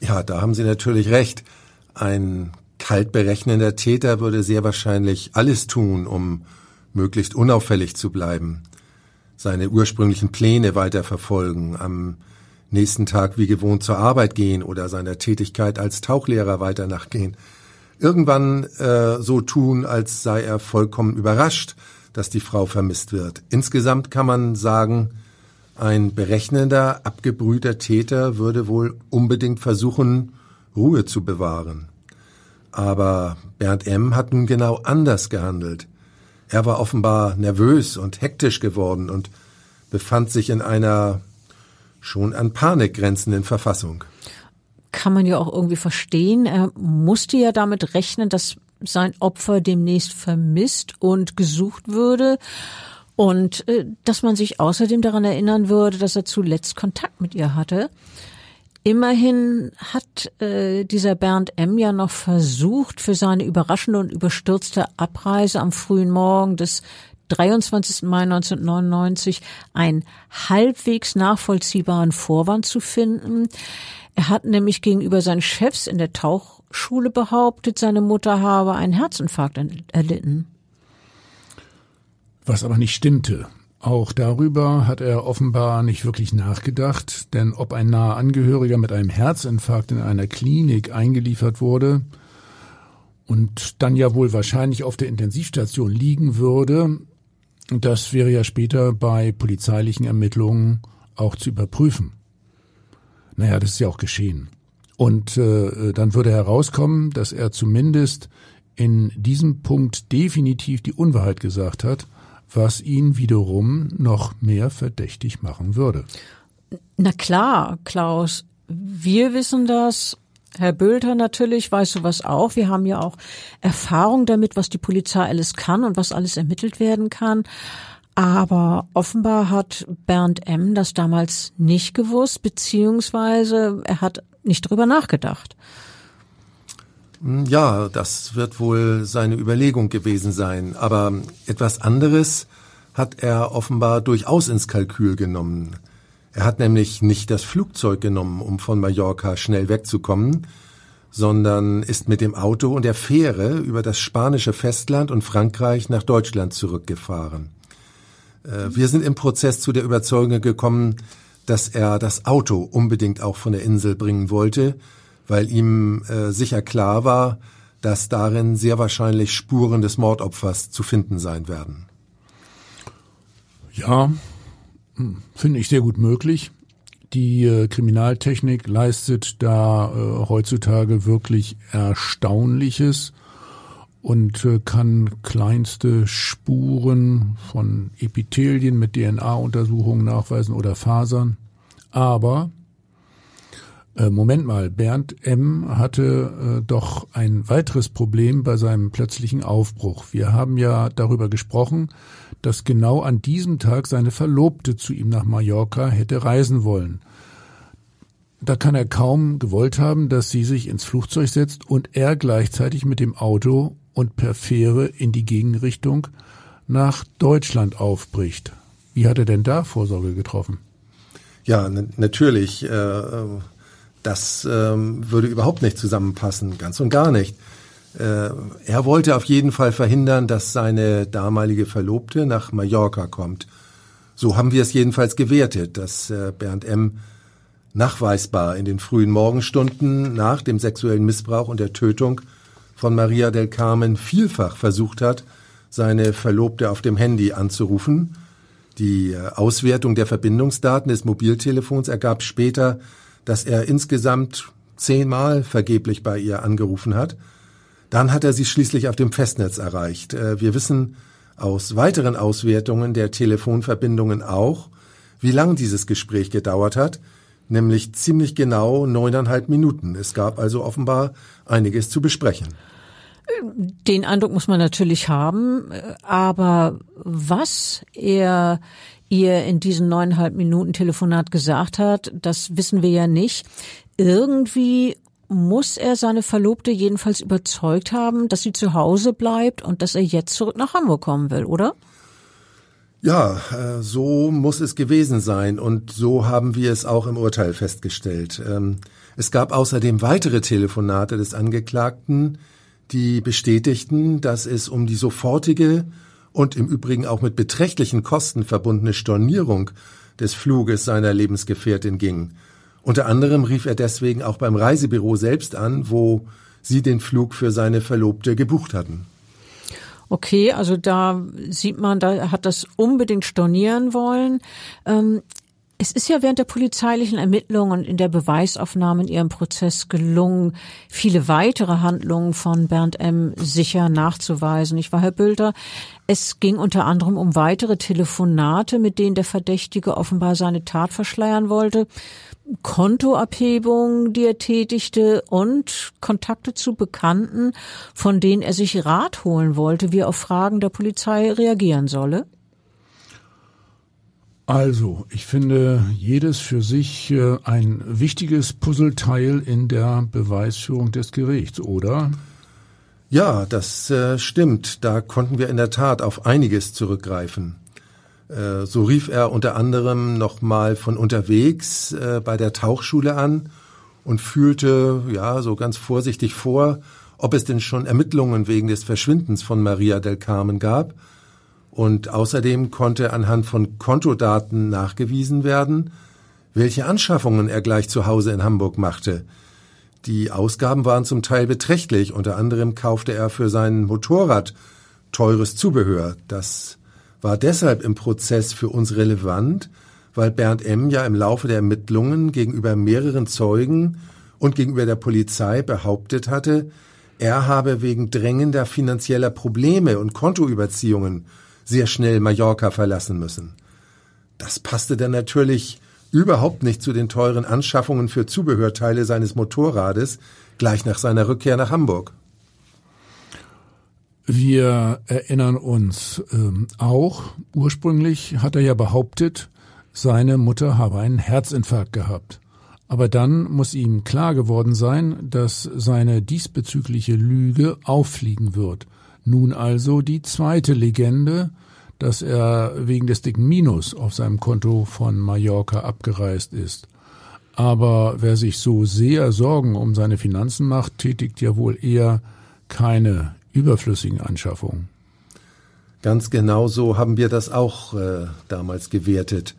Ja, da haben Sie natürlich recht. Ein kalt berechnender Täter würde sehr wahrscheinlich alles tun, um möglichst unauffällig zu bleiben, seine ursprünglichen Pläne weiterverfolgen, am nächsten Tag wie gewohnt zur Arbeit gehen oder seiner Tätigkeit als Tauchlehrer weiter nachgehen. Irgendwann äh, so tun, als sei er vollkommen überrascht, dass die Frau vermisst wird. Insgesamt kann man sagen, ein berechnender, abgebrühter Täter würde wohl unbedingt versuchen, Ruhe zu bewahren. Aber Bernd M. hat nun genau anders gehandelt. Er war offenbar nervös und hektisch geworden und befand sich in einer schon an Panik grenzenden Verfassung. Kann man ja auch irgendwie verstehen. Er musste ja damit rechnen, dass sein Opfer demnächst vermisst und gesucht würde und äh, dass man sich außerdem daran erinnern würde, dass er zuletzt Kontakt mit ihr hatte. Immerhin hat äh, dieser Bernd M. ja noch versucht, für seine überraschende und überstürzte Abreise am frühen Morgen des 23. Mai 1999 einen halbwegs nachvollziehbaren Vorwand zu finden. Er hat nämlich gegenüber seinen Chefs in der Tauchschule behauptet, seine Mutter habe einen Herzinfarkt erlitten. Was aber nicht stimmte. Auch darüber hat er offenbar nicht wirklich nachgedacht, denn ob ein naher Angehöriger mit einem Herzinfarkt in einer Klinik eingeliefert wurde und dann ja wohl wahrscheinlich auf der Intensivstation liegen würde, das wäre ja später bei polizeilichen Ermittlungen auch zu überprüfen. Naja, das ist ja auch geschehen. Und äh, dann würde herauskommen, dass er zumindest in diesem Punkt definitiv die Unwahrheit gesagt hat, was ihn wiederum noch mehr verdächtig machen würde. Na klar, Klaus, wir wissen das. Herr Bülter natürlich weiß sowas auch. Wir haben ja auch Erfahrung damit, was die Polizei alles kann und was alles ermittelt werden kann. Aber offenbar hat Bernd M. das damals nicht gewusst, beziehungsweise er hat nicht drüber nachgedacht. Hm, ja, das wird wohl seine Überlegung gewesen sein. Aber etwas anderes hat er offenbar durchaus ins Kalkül genommen. Er hat nämlich nicht das Flugzeug genommen, um von Mallorca schnell wegzukommen, sondern ist mit dem Auto und der Fähre über das spanische Festland und Frankreich nach Deutschland zurückgefahren. Äh, wir sind im Prozess zu der Überzeugung gekommen, dass er das Auto unbedingt auch von der Insel bringen wollte, weil ihm äh, sicher klar war, dass darin sehr wahrscheinlich Spuren des Mordopfers zu finden sein werden. Ja, hm, finde ich sehr gut möglich. Die äh, Kriminaltechnik leistet da äh, heutzutage wirklich Erstaunliches und äh, kann kleinste Spuren von Epithelien mit DNA-Untersuchungen nachweisen oder Fasern. Aber äh, Moment mal, Bernd M. hatte äh, doch ein weiteres Problem bei seinem plötzlichen Aufbruch. Wir haben ja darüber gesprochen, dass genau an diesem Tag seine Verlobte zu ihm nach Mallorca hätte reisen wollen. Da kann er kaum gewollt haben, dass sie sich ins Flugzeug setzt und er gleichzeitig mit dem Auto und per Fähre in die Gegenrichtung nach Deutschland aufbricht. Wie hat er denn da Vorsorge getroffen? Ja, natürlich. Äh, das ähm, würde überhaupt nicht zusammenpassen, ganz und gar nicht. Äh, er wollte auf jeden Fall verhindern, dass seine damalige Verlobte nach Mallorca kommt. So haben wir es jedenfalls gewertet, dass äh, Bernd M. nachweisbar in den frühen Morgenstunden nach dem sexuellen Missbrauch und der Tötung von Maria del Carmen vielfach versucht hat, seine Verlobte auf dem Handy anzurufen. Die äh, Auswertung der Verbindungsdaten des Mobiltelefons ergab später, dass er insgesamt zehnmal vergeblich bei ihr angerufen hat. Dann hat er sie schließlich auf dem Festnetz erreicht. Äh, wir wissen aus weiteren Auswertungen der Telefonverbindungen auch, wie lang dieses Gespräch gedauert hat, nämlich ziemlich genau neuneinhalb Minuten. Es gab also offenbar einiges zu besprechen. Den Eindruck muss man natürlich haben, aber was er ihr in diesen neuneinhalb Minuten Telefonat gesagt hat, das wissen wir ja nicht. Irgendwie muss er seine Verlobte jedenfalls überzeugt haben, dass sie zu Hause bleibt und dass er jetzt zurück nach Hamburg kommen will, oder? Ja, äh, so muss es gewesen sein und so haben wir es auch im Urteil festgestellt. Ähm, es gab außerdem weitere Telefonate des Angeklagten, die bestätigten, dass es um die sofortige und im Übrigen auch mit beträchtlichen Kosten verbundene Stornierung des Fluges seiner Lebensgefährtin ging. Unter anderem rief er deswegen auch beim Reisebüro selbst an, wo sie den Flug für seine Verlobte gebucht hatten. Okay, also da sieht man, da hat das unbedingt stornieren wollen. Ähm, es ist ja während der polizeilichen Ermittlungen und in der Beweisaufnahme in ihrem Prozess gelungen, viele weitere Handlungen von Bernd M. sicher nachzuweisen. Ich war Herr Bülter. Es ging unter anderem um weitere Telefonate, mit denen der Verdächtige offenbar seine Tat verschleiern wollte, Kontoabhebungen, die er tätigte und Kontakte zu Bekannten, von denen er sich Rat holen wollte, wie er auf Fragen der Polizei reagieren solle. Also, ich finde jedes für sich äh, ein wichtiges Puzzleteil in der Beweisführung des Gerichts, oder? Ja, das äh, stimmt. Da konnten wir in der Tat auf einiges zurückgreifen. Äh, so rief er unter anderem nochmal von unterwegs bei der Tauchschule an und fühlte, ja, so ganz vorsichtig vor, ob es denn schon Ermittlungen wegen des Verschwindens von Maria del Carmen gab und außerdem konnte anhand von Kontodaten nachgewiesen werden, welche Anschaffungen er gleich zu Hause in Hamburg machte. Die Ausgaben waren zum Teil beträchtlich. Unter anderem kaufte er für sein Motorrad teures Zubehör. Das war deshalb im Prozess für uns relevant, weil Bernd M. ja im Laufe der Ermittlungen gegenüber mehreren Zeugen und gegenüber der Polizei behauptet hatte, er habe wegen drängender finanzieller Probleme und Kontoüberziehungen sehr schnell Mallorca verlassen müssen. Das passte dann natürlich überhaupt nicht zu den teuren Anschaffungen für Zubehörteile seines Motorrades gleich nach seiner Rückkehr nach Hamburg. Wir erinnern uns ähm, auch, ursprünglich hat er ja behauptet, seine Mutter habe einen Herzinfarkt gehabt. Aber dann muss ihm klar geworden sein, dass seine diesbezügliche Lüge auffliegen wird. Nun also die zweite Legende, dass er wegen des dicken Minus auf seinem Konto von Mallorca abgereist ist. Aber wer sich so sehr Sorgen um seine Finanzen macht, tätigt ja wohl eher keine überflüssigen Anschaffungen. Ganz genau so haben wir das auch äh, damals gewertet.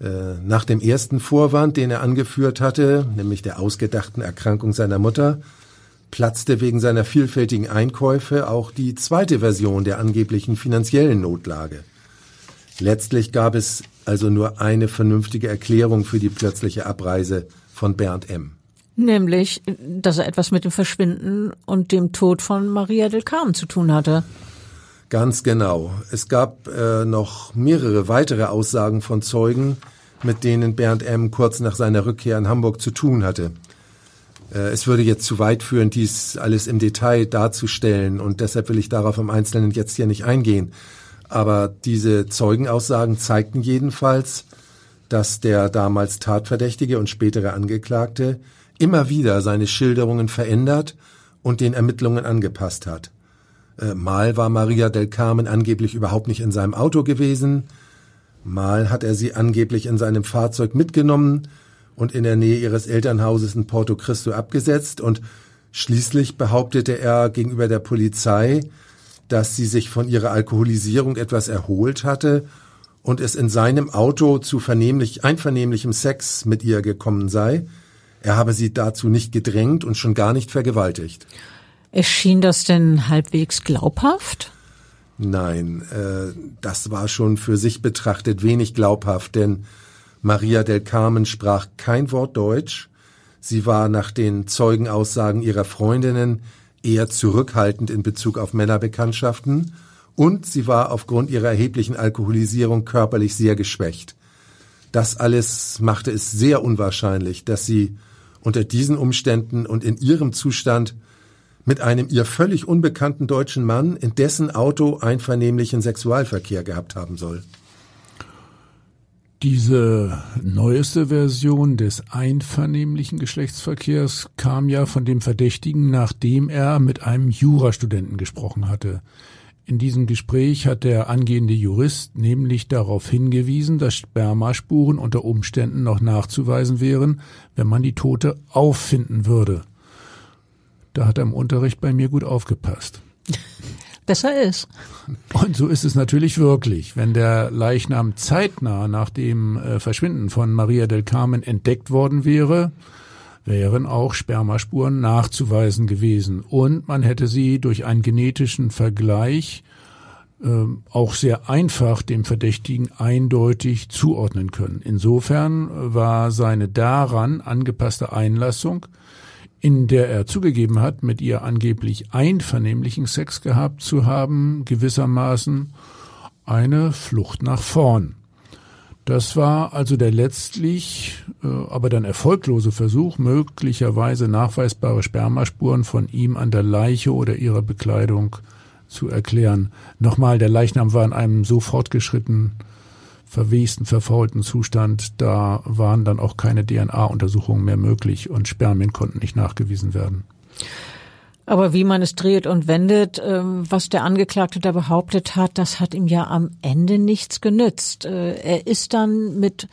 Äh, nach dem ersten Vorwand, den er angeführt hatte, nämlich der ausgedachten Erkrankung seiner Mutter, platzte wegen seiner vielfältigen Einkäufe auch die zweite Version der angeblichen finanziellen Notlage. Letztlich gab es also nur eine vernünftige Erklärung für die plötzliche Abreise von Bernd M. Nämlich, dass er etwas mit dem Verschwinden und dem Tod von Maria del Carmen zu tun hatte. Ganz genau. Es gab äh, noch mehrere weitere Aussagen von Zeugen, mit denen Bernd M. kurz nach seiner Rückkehr in Hamburg zu tun hatte. Äh, es würde jetzt zu weit führen, dies alles im Detail darzustellen und deshalb will ich darauf im Einzelnen jetzt hier nicht eingehen. Aber diese Zeugenaussagen zeigten jedenfalls, dass der damals Tatverdächtige und spätere Angeklagte immer wieder seine Schilderungen verändert und den Ermittlungen angepasst hat. Äh, mal war Maria del Carmen angeblich überhaupt nicht in seinem Auto gewesen, mal hat er sie angeblich in seinem Fahrzeug mitgenommen und in der Nähe ihres Elternhauses in Porto Cristo abgesetzt und schließlich behauptete er gegenüber der Polizei, dass sie sich von ihrer Alkoholisierung etwas erholt hatte und es in seinem Auto zu vernehmlich, einvernehmlichem Sex mit ihr gekommen sei. Er habe sie dazu nicht gedrängt und schon gar nicht vergewaltigt. Erschien das denn halbwegs glaubhaft? Nein, äh, das war schon für sich betrachtet wenig glaubhaft, denn Maria del Carmen sprach kein Wort Deutsch. Sie war nach den Zeugenaussagen ihrer Freundinnen eher zurückhaltend in Bezug auf Männerbekanntschaften und sie war aufgrund ihrer erheblichen Alkoholisierung körperlich sehr geschwächt. Das alles machte es sehr unwahrscheinlich, dass sie unter diesen Umständen und in ihrem Zustand mit einem ihr völlig unbekannten deutschen Mann in dessen Auto einvernehmlichen Sexualverkehr gehabt haben soll. Diese neueste Version des einvernehmlichen Geschlechtsverkehrs kam ja von dem Verdächtigen, nachdem er mit einem Jurastudenten gesprochen hatte. In diesem Gespräch hat der angehende Jurist nämlich darauf hingewiesen, dass Spermaspuren unter Umständen noch nachzuweisen wären, wenn man die Tote auffinden würde. Da hat er im Unterricht bei mir gut aufgepasst. Besser ist. Und so ist es natürlich wirklich. Wenn der Leichnam zeitnah nach dem äh, Verschwinden von Maria del Carmen entdeckt worden wäre, wären auch Spermaspuren nachzuweisen gewesen. Und man hätte sie durch einen genetischen Vergleich äh, auch sehr einfach dem Verdächtigen eindeutig zuordnen können. Insofern war seine daran angepasste Einlassung in der er zugegeben hat, mit ihr angeblich einvernehmlichen Sex gehabt zu haben, gewissermaßen eine Flucht nach vorn. Das war also der letztlich, äh, aber dann erfolglose Versuch, möglicherweise nachweisbare Spermaspuren von ihm an der Leiche oder ihrer Bekleidung zu erklären. Nochmal, der Leichnam war in einem so fortgeschrittenen verwesten, verfaulten Zustand, da waren dann auch keine DNA-Untersuchungen mehr möglich und Spermien konnten nicht nachgewiesen werden. Aber wie man es dreht und wendet, ähm, was der Angeklagte da behauptet hat, das hat ihm ja am Ende nichts genützt. Äh, er ist dann mit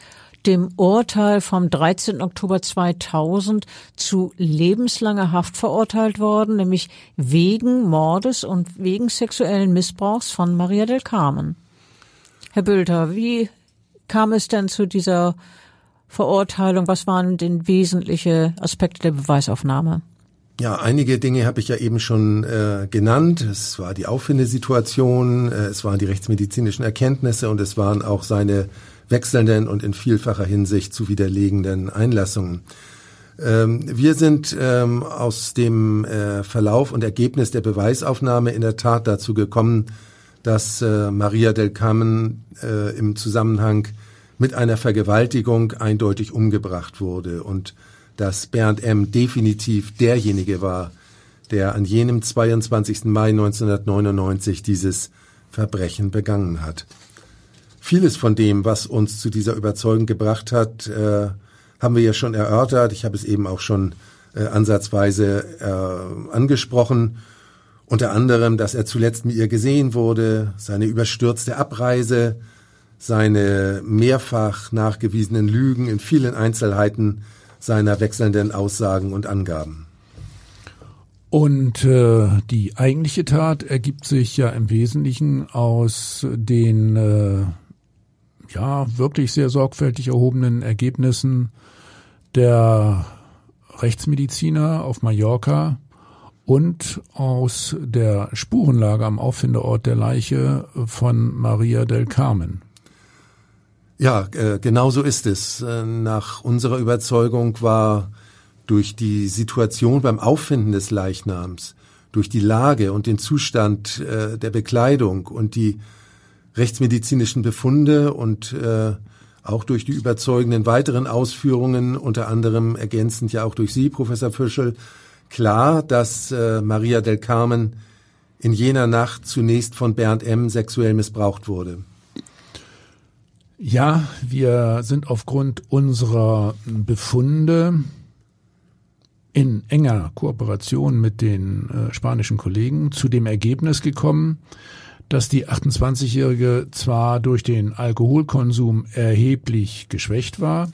dem Urteil vom 13. Oktober 2000 zu lebenslanger Haft verurteilt worden, nämlich wegen Mordes und wegen sexuellen Missbrauchs von Maria del Carmen. Herr Bülter, wie kam es denn zu dieser Verurteilung? Was waren denn wesentliche Aspekte der Beweisaufnahme? Ja, einige Dinge habe ich ja eben schon äh, genannt. Es war die Auffindesituation, äh, es waren die rechtsmedizinischen Erkenntnisse und es waren auch seine wechselnden und in vielfacher Hinsicht zu widerlegenden Einlassungen. Ähm, wir sind ähm, aus dem äh, Verlauf und Ergebnis der Beweisaufnahme in der Tat dazu gekommen, dass äh, Maria del Carmen äh, im Zusammenhang mit einer Vergewaltigung eindeutig umgebracht wurde und dass Bernd M. definitiv derjenige war, der an jenem 22. Mai 1999 dieses Verbrechen begangen hat. Vieles von dem, was uns zu dieser Überzeugung gebracht hat, äh, haben wir ja schon erörtert. Ich habe es eben auch schon äh, ansatzweise äh, angesprochen. Unter anderem, dass er zuletzt mit ihr gesehen wurde, seine überstürzte Abreise, seine mehrfach nachgewiesenen Lügen in vielen Einzelheiten seiner wechselnden Aussagen und Angaben. Und äh, die eigentliche Tat ergibt sich ja im Wesentlichen aus den äh, ja wirklich sehr sorgfältig erhobenen Ergebnissen der Rechtsmediziner auf Mallorca, und aus der Spurenlage am Auffindeort der Leiche von Maria del Carmen. Ja, äh, genau so ist es. Äh, nach unserer Überzeugung war durch die Situation beim Auffinden des Leichnams, durch die Lage und den Zustand äh, der Bekleidung und die rechtsmedizinischen Befunde und äh, auch durch die überzeugenden weiteren Ausführungen, unter anderem ergänzend ja auch durch Sie, Professor Fischel, klar, dass äh, Maria del Carmen in jener Nacht zunächst von Bernd M. sexuell missbraucht wurde. Ja, wir sind aufgrund unserer Befunde in enger Kooperation mit den äh, spanischen Kollegen zu dem Ergebnis gekommen, dass die 28-Jährige zwar durch den Alkoholkonsum erheblich geschwächt war,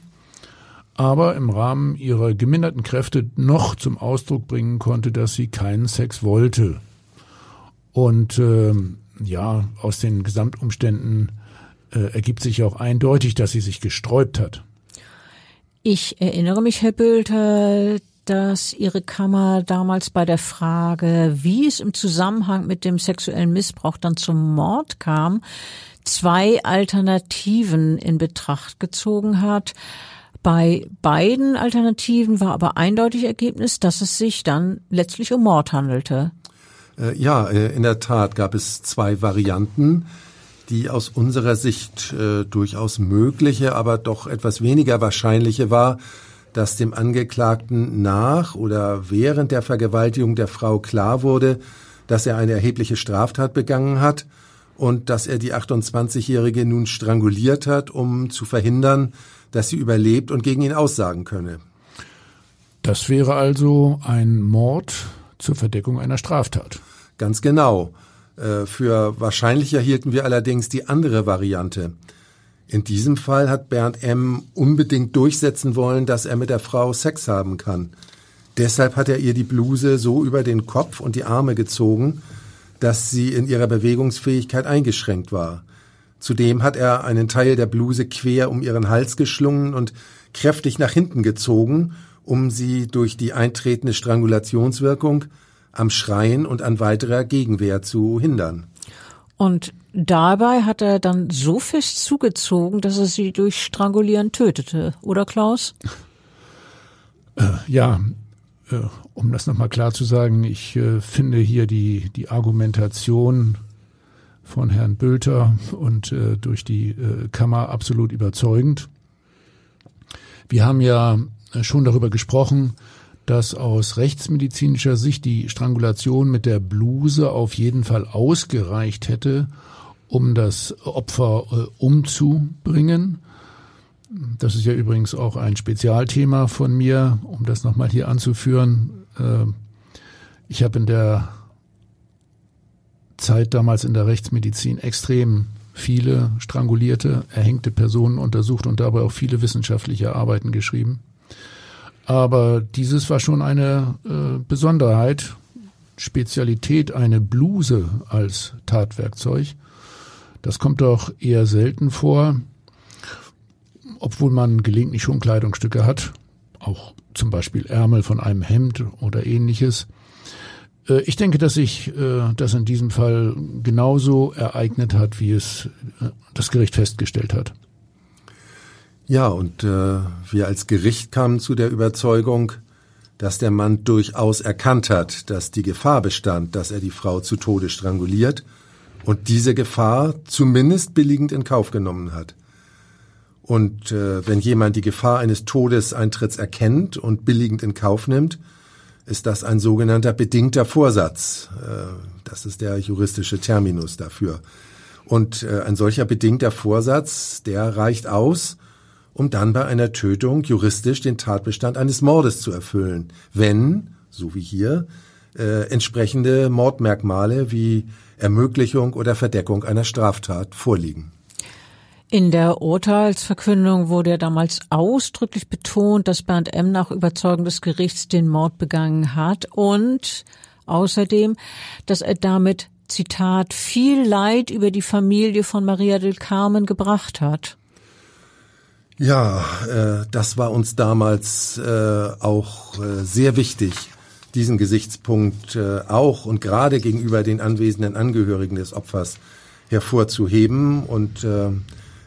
aber im Rahmen ihrer geminderten Kräfte noch zum Ausdruck bringen konnte, dass sie keinen Sex wollte. Und äh, ja, aus den Gesamtumständen äh, ergibt sich auch eindeutig, dass sie sich gesträubt hat. Ich erinnere mich, Herr Bülter, dass Ihre Kammer damals bei der Frage, wie es im Zusammenhang mit dem sexuellen Missbrauch dann zum Mord kam, zwei Alternativen in Betracht gezogen hat. Bei beiden Alternativen war aber eindeutig Ergebnis, dass es sich dann letztlich um Mord handelte. Äh, ja, äh, in der Tat gab es zwei Varianten, die aus unserer Sicht äh, durchaus mögliche, aber doch etwas weniger wahrscheinliche war, dass dem Angeklagten nach oder während der Vergewaltigung der Frau klar wurde, dass er eine erhebliche Straftat begangen hat und dass er die 28-Jährige nun stranguliert hat, um zu verhindern, dass sie überlebt und gegen ihn aussagen könne. Das wäre also ein Mord zur Verdeckung einer Straftat. Ganz genau. Äh, für wahrscheinlicher hielten wir allerdings die andere Variante. In diesem Fall hat Bernd M. unbedingt durchsetzen wollen, dass er mit der Frau Sex haben kann. Deshalb hat er ihr die Bluse so über den Kopf und die Arme gezogen, dass sie in ihrer Bewegungsfähigkeit eingeschränkt war. Zudem hat er einen Teil der Bluse quer um ihren Hals geschlungen und kräftig nach hinten gezogen, um sie durch die eintretende Strangulationswirkung am Schreien und an weiterer Gegenwehr zu hindern. Und dabei hat er dann so fest zugezogen, dass er sie durch Strangulieren tötete, oder Klaus? Äh, ja, äh, um das nochmal klar zu sagen, ich äh, finde hier die, die Argumentation von Herrn Bülter und äh, durch die äh, Kammer absolut überzeugend. Wir haben ja schon darüber gesprochen, dass aus rechtsmedizinischer Sicht die Strangulation mit der Bluse auf jeden Fall ausgereicht hätte, um das Opfer äh, umzubringen. Das ist ja übrigens auch ein Spezialthema von mir, um das nochmal hier anzuführen. Äh, ich habe in der Zeit damals in der Rechtsmedizin extrem viele strangulierte, erhängte Personen untersucht und dabei auch viele wissenschaftliche Arbeiten geschrieben. Aber dieses war schon eine äh, Besonderheit, Spezialität, eine Bluse als Tatwerkzeug. Das kommt doch eher selten vor, obwohl man gelegentlich schon Kleidungsstücke hat, auch zum Beispiel Ärmel von einem Hemd oder ähnliches. Äh, ich denke, dass sich äh, das in diesem Fall genauso ereignet hat, wie es äh, das Gericht festgestellt hat. Ja, und äh, wir als Gericht kamen zu der Überzeugung, dass der Mann durchaus erkannt hat, dass die Gefahr bestand, dass er die Frau zu Tode stranguliert und diese Gefahr zumindest billigend in Kauf genommen hat. Und äh, wenn jemand die Gefahr eines Todeseintritts erkennt und billigend in Kauf nimmt, ist das ein sogenannter bedingter Vorsatz. Äh, das ist der juristische Terminus dafür. Und äh, ein solcher bedingter Vorsatz, der reicht aus, um dann bei einer Tötung juristisch den Tatbestand eines Mordes zu erfüllen, wenn, so wie hier, äh, entsprechende Mordmerkmale wie Ermöglichung oder Verdeckung einer Straftat vorliegen. In der Urteilsverkündung wurde ja damals ausdrücklich betont, dass Bernd M. nach Überzeugung des Gerichts den Mord begangen hat und außerdem, dass er damit, Zitat, viel Leid über die Familie von Maria del Carmen gebracht hat. Ja, äh, das war uns damals äh, auch äh, sehr wichtig, diesen Gesichtspunkt äh, auch und gerade gegenüber den anwesenden Angehörigen des Opfers hervorzuheben und äh,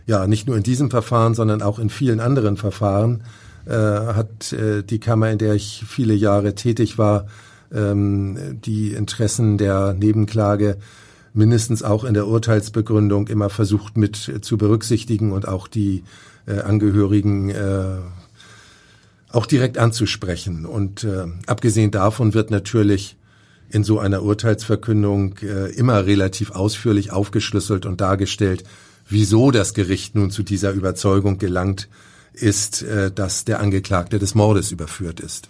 ja, nicht nur in diesem Verfahren, sondern auch in vielen anderen Verfahren äh, hat äh, die Kammer, in der ich viele Jahre tätig war, ähm, die Interessen der Nebenklage mindestens auch in der Urteilsbegründung immer versucht mit zu berücksichtigen und auch die äh, Angehörigen äh, auch direkt anzusprechen. Und äh, abgesehen davon wird natürlich in so einer Urteilsverkündung äh, immer relativ ausführlich aufgeschlüsselt und dargestellt, wieso das Gericht nun zu dieser Überzeugung gelangt ist, äh, dass der Angeklagte des Mordes überführt ist.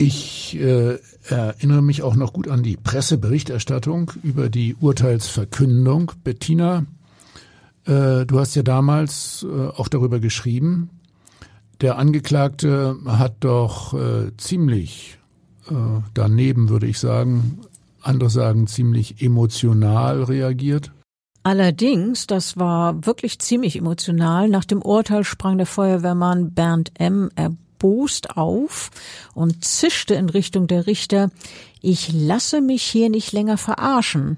Ich äh, erinnere mich auch noch gut an die Presseberichterstattung über die Urteilsverkündung. Bettina, äh, du hast ja damals äh, auch darüber geschrieben. Der Angeklagte hat doch äh, ziemlich äh, daneben, würde ich sagen, andere sagen ziemlich emotional reagiert. Allerdings, das war wirklich ziemlich emotional. Nach dem Urteil sprang der Feuerwehrmann Bernd M erbost auf und zischte in Richtung der Richter, ich lasse mich hier nicht länger verarschen.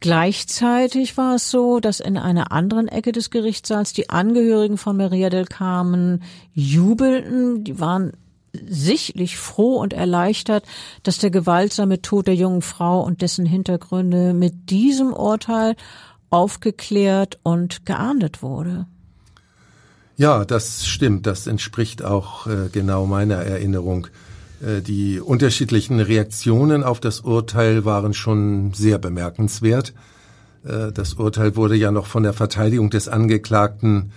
Gleichzeitig war es so, dass in einer anderen Ecke des Gerichtssaals die Angehörigen von Maria del Carmen jubelten. Die waren sichtlich froh und erleichtert, dass der gewaltsame Tod der jungen Frau und dessen Hintergründe mit diesem Urteil aufgeklärt und geahndet wurde. Ja, das stimmt. Das entspricht auch äh, genau meiner Erinnerung. Äh, die unterschiedlichen Reaktionen auf das Urteil waren schon sehr bemerkenswert. Äh, das Urteil wurde ja noch von der Verteidigung des Angeklagten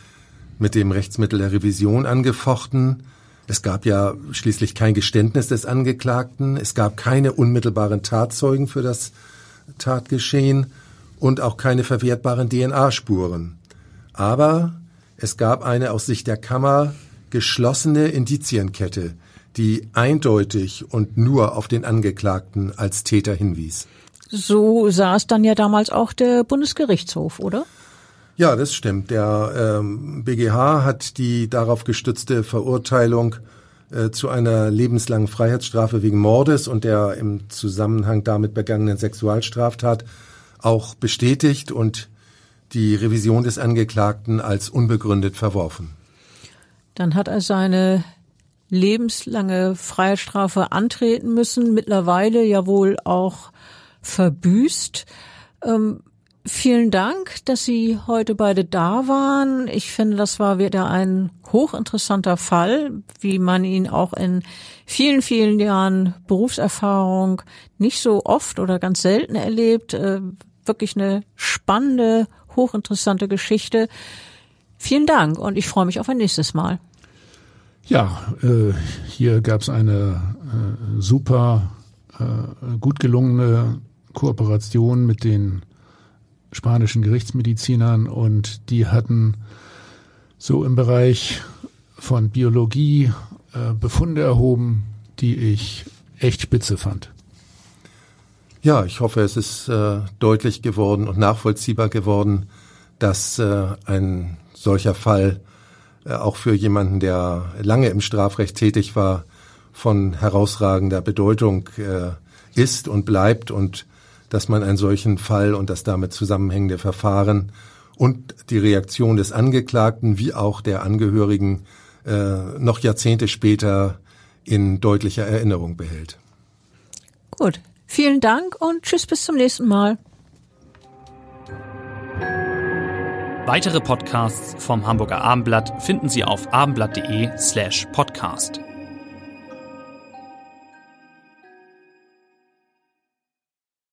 mit dem Rechtsmittel der Revision angefochten. Es gab ja schließlich kein Geständnis des Angeklagten. Es gab keine unmittelbaren Tatzeugen für das Tatgeschehen und auch keine verwertbaren DNA-Spuren. Aber es gab eine aus Sicht der Kammer geschlossene Indizienkette, die eindeutig und nur auf den Angeklagten als Täter hinwies. So es dann ja damals auch der Bundesgerichtshof, oder? Ja, das stimmt. Der ähm, BGH hat die darauf gestützte Verurteilung äh, zu einer lebenslangen Freiheitsstrafe wegen Mordes und der im Zusammenhang damit begangenen Sexualstraftat auch bestätigt und die Revision des Angeklagten als unbegründet verworfen. Dann hat er seine lebenslange Freiheitsstrafe antreten müssen, mittlerweile ja wohl auch verbüßt. Ähm, vielen Dank, dass Sie heute beide da waren. Ich finde, das war wieder ein hochinteressanter Fall, wie man ihn auch in vielen, vielen Jahren Berufserfahrung nicht so oft oder ganz selten erlebt. Äh, wirklich eine spannende, hochinteressante Geschichte. Vielen Dank und ich freue mich auf ein nächstes Mal. Ja, äh, hier gab es eine äh, super gut gelungene Kooperation mit den spanischen Gerichtsmedizinern und die hatten so im Bereich von Biologie äh, Befunde erhoben, die ich echt spitze fand. Ja, ich hoffe, es ist äh, deutlich geworden und nachvollziehbar geworden, dass äh, ein solcher Fall äh, auch für jemanden, der lange im Strafrecht tätig war, von herausragender Bedeutung äh, ist und bleibt und dass man einen solchen Fall und das damit zusammenhängende Verfahren und die Reaktion des Angeklagten wie auch der Angehörigen äh, noch Jahrzehnte später in deutlicher Erinnerung behält. Gut, Vielen Dank und tschüss bis zum nächsten Mal. Weitere Podcasts vom Hamburger Abendblatt finden Sie auf abendblatt.de slash podcast.